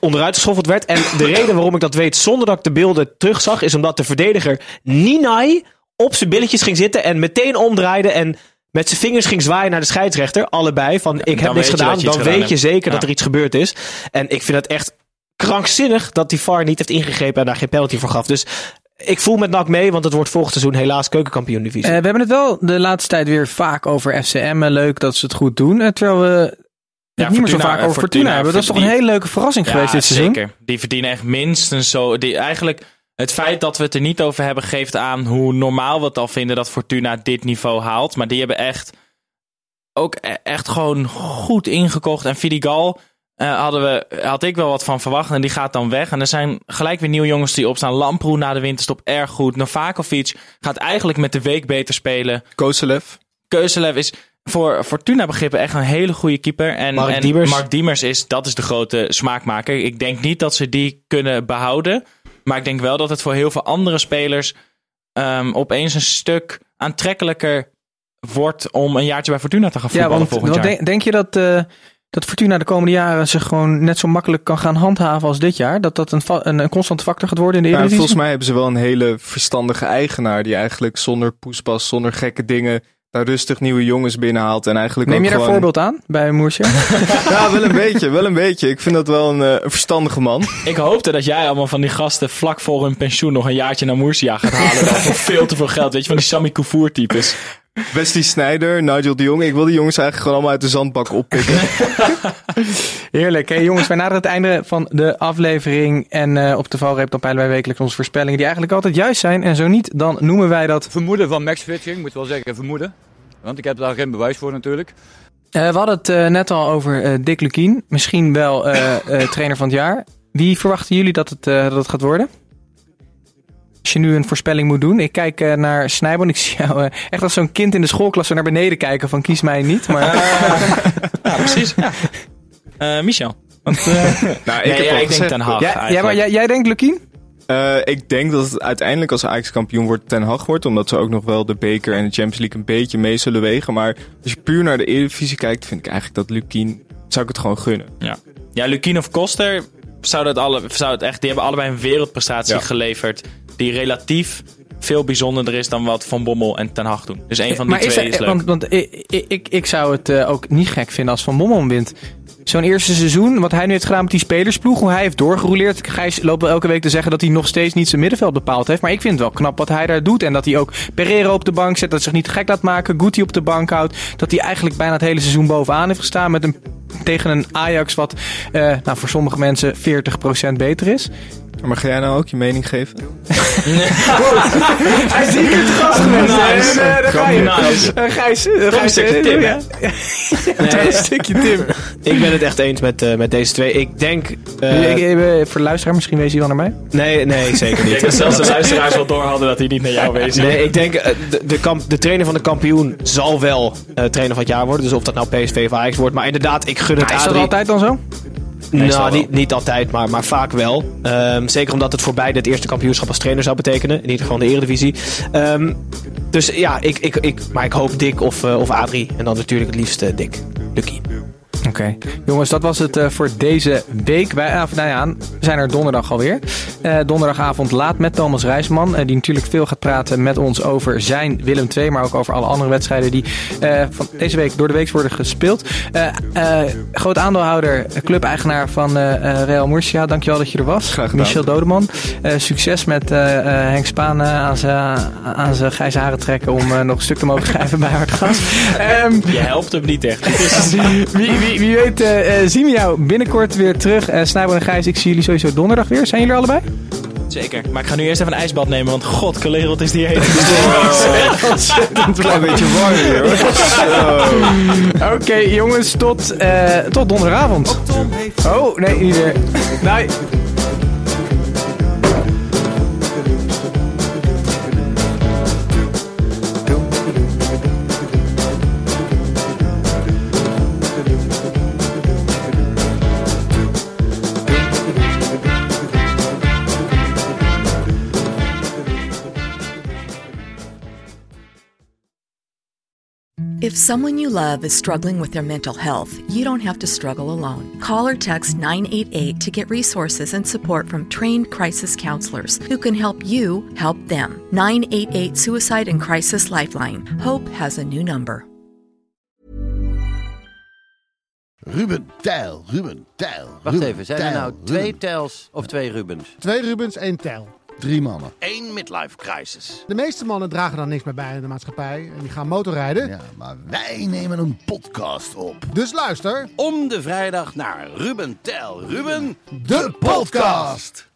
onderuit geschoffeld werd. En de reden waarom ik dat weet zonder dat ik de beelden terugzag is omdat de verdediger Ninai op zijn billetjes ging zitten en meteen omdraaide en met zijn vingers ging zwaaien naar de scheidsrechter. Allebei van ik heb niks gedaan. Dan gedaan weet je hebt. zeker dat er iets gebeurd is. En ik vind het echt krankzinnig dat die VAR niet heeft ingegrepen en daar geen penalty voor gaf. Dus ik voel met NAC mee, want het wordt volgend seizoen helaas keukenkampioen divisie. Eh, we hebben het wel de laatste tijd weer vaak over FCM. eh, Leuk dat ze het goed doen. Eh, terwijl we Ja, niet meer zo vaak over Fortuna, Fortuna hebben. Dat is toch een hele leuke verrassing geweest dit zeker. seizoen. Die verdienen echt minstens zo. Die, eigenlijk, het feit dat we het er niet over hebben, geeft aan hoe normaal we het al vinden dat Fortuna dit niveau haalt. Maar die hebben echt ook e- echt gewoon goed ingekocht. En Vidigal eh, hadden we, had ik wel wat van verwacht. En die gaat dan weg. En er zijn gelijk weer nieuwe jongens die opstaan. Lamproe na de winterstop erg goed. Novakovic gaat eigenlijk met de week beter spelen. Kozelev. Keuzelev is voor Fortuna begrippen echt een hele goede keeper. En, Mark en Diemers. Mark Diemers is, dat is de grote smaakmaker. Ik denk niet dat ze die kunnen behouden. Maar ik denk wel dat het voor heel veel andere spelers ehm, opeens een stuk aantrekkelijker wordt om een jaartje bij Fortuna te gaan Ja, voetballen want, volgend jaar. denk, denk je dat, eh, dat Fortuna de komende jaren zich gewoon net zo makkelijk kan gaan handhaven als dit jaar? Dat dat een, een, een constante factor gaat worden in de Ja, Eredivisie? volgens mij hebben ze wel een hele verstandige eigenaar die eigenlijk zonder poespas, zonder gekke dingen, daar rustig nieuwe jongens binnenhaalt. En eigenlijk Neem je daar gewoon... voorbeeld aan bij Moersje? Ja, wel een beetje, wel een beetje. Ik vind dat wel een, eh, een verstandige man. Ik hoopte dat jij allemaal van die gasten vlak voor hun pensioen nog een jaartje naar Murcia gaat halen. voor veel te veel geld. Weet je, van die Sammy Koufour types. Wesley Sneijder, Nigel de Jong. Ik wil die jongens eigenlijk gewoon allemaal uit de zandbak oppikken. Heerlijk. Hey, jongens, wij naderen het einde van de aflevering. En eh, op de valreep dan peilen wij wekelijks onze voorspellingen die eigenlijk altijd juist zijn. En zo niet, dan noemen wij dat... Vermoeden van matchfixing, moet wel zeggen vermoeden. Want ik heb daar geen bewijs voor natuurlijk. Eh, we hadden het eh, net al over eh, Dick Lukien. Misschien wel eh, eh, trainer van het jaar. Wie verwachten jullie dat het, eh, dat het gaat worden? Als je nu een voorspelling moet doen. Ik kijk eh, naar Snijboon. Ik zie jou eh, echt als zo'n kind in de schoolklas naar beneden kijken van kies mij niet. Maar Ja, precies. Ja. Eh, Michel. Want, eh, Nou, ik nee, heb ja, ik denk Ten Hag Ja, ja, maar jij, jij denkt Lukien? eh, ik denk dat het uiteindelijk als Ajax kampioen wordt Ten Hag wordt. Omdat ze ook nog wel de beker en de Champions League een beetje mee zullen wegen. Maar als je puur naar de Eredivisie kijkt, vind ik eigenlijk dat Lukien... Zou ik het gewoon gunnen. Ja, Lukien of Koster zou dat alle, zou het echt, die hebben allebei een wereldprestatie Ja. geleverd. Die relatief veel bijzonderder is dan wat Van Bommel en Ten Hag doen. Dus een van die maar twee is, is, leuk. Want, want ik, ik, ik, zou het eh, ook niet gek vinden als Van Bommel wint. Zo'n eerste seizoen, wat hij nu heeft gedaan met die spelersploeg, hoe hij heeft doorgerouleerd. Gijs loopt wel elke week te zeggen dat hij nog steeds niet zijn middenveld bepaald heeft. Maar ik vind het wel knap wat hij daar doet. En dat hij ook Pereira op de bank zet, dat hij zich niet gek laat maken. Guti op de bank houdt. Dat hij eigenlijk bijna het hele seizoen bovenaan heeft gestaan met een, tegen een Ajax wat eh, nou, voor sommige mensen 40% beter is. Maar ga jij nou ook je mening geven? Hij is hier het gast geweest. Nice. En, eh, daar ga je. Nice. Gijs, Gijs, stukje Tim, ja. Ja, een stukje Tim. Ik ben het echt eens met, eh, met deze twee. Ik denk... eh, Ik- ik- voor de luisteraar, misschien wees hij wel naar mij. nee, nee, zeker Ik niet. denk dat zelfs de luisteraars wel door hadden dat hij niet naar jou wees. Nee, ik denk eh, de, de, kamp, de trainer van de kampioen zal wel eh, trainer van het jaar worden. Dus of dat nou PSV of Ajax wordt. Maar inderdaad, ik gun het Is dat Adrie. altijd dan zo? Nou, niet, niet altijd, maar, maar vaak wel. Ehm, zeker omdat het voor beide het eerste kampioenschap als trainer zou betekenen. In ieder geval de Eredivisie. Ehm, dus ja, ik, ik, ik, maar ik hoop Dick of, eh, of Adrie. En dan natuurlijk het liefst Dick. Lucky. Oké. Jongens, dat was het eh, voor deze week. Wij, ah, nou ja, we zijn er donderdag alweer. Eh donderdagavond laat met Thomas Rijsman. eh, die natuurlijk veel gaat praten met ons over zijn Willem II. Maar ook over alle andere wedstrijden die eh, van deze week door de week worden gespeeld. Eh, eh, groot aandeelhouder, eh, clubeigenaar van eh, eh, Real Murcia. Dankjewel dat je er was. Graag gedaan. Michel Dodeman. Eh, succes met eh, eh, Henk Spaan eh, aan zijn aan zijn grijze haren trekken. Om eh, nog een stuk te mogen schrijven bij Hartgas. Ehm Je helpt hem niet echt. wie, wie, wie weet eh, eh, zien we jou binnenkort weer terug. Eh Snijboer en Gijs, ik zie jullie sowieso donderdag weer. Zijn jullie er allebei? Zeker. Maar ik ga nu eerst even een ijsbad nemen, want god, Kalereld is die heet. Een klein beetje warm hier hoor. Oké jongens, tot, eh, tot donderdagavond. Oh, nee, niet weer. Nee. If someone you love is struggling with their mental health, you don't have to struggle alone. Call or text 988 to get resources and support from trained crisis counselors who can help you help them. 988 Suicide and Crisis Lifeline. Hope has a new number. Ruben Tijl, Ruben Tijl. Wacht Ruben, even, zijn er Tijl, nou twee Ruben. Tels of twee Rubens? Twee Rubens, één Tijl. Drie mannen. Eén midlife crisis. De meeste mannen dragen dan niks meer bij in de maatschappij en die gaan motorrijden. Ja, maar wij nemen een podcast op. Dus luister, Om de vrijdag naar Ruben Tel Ruben. De podcast.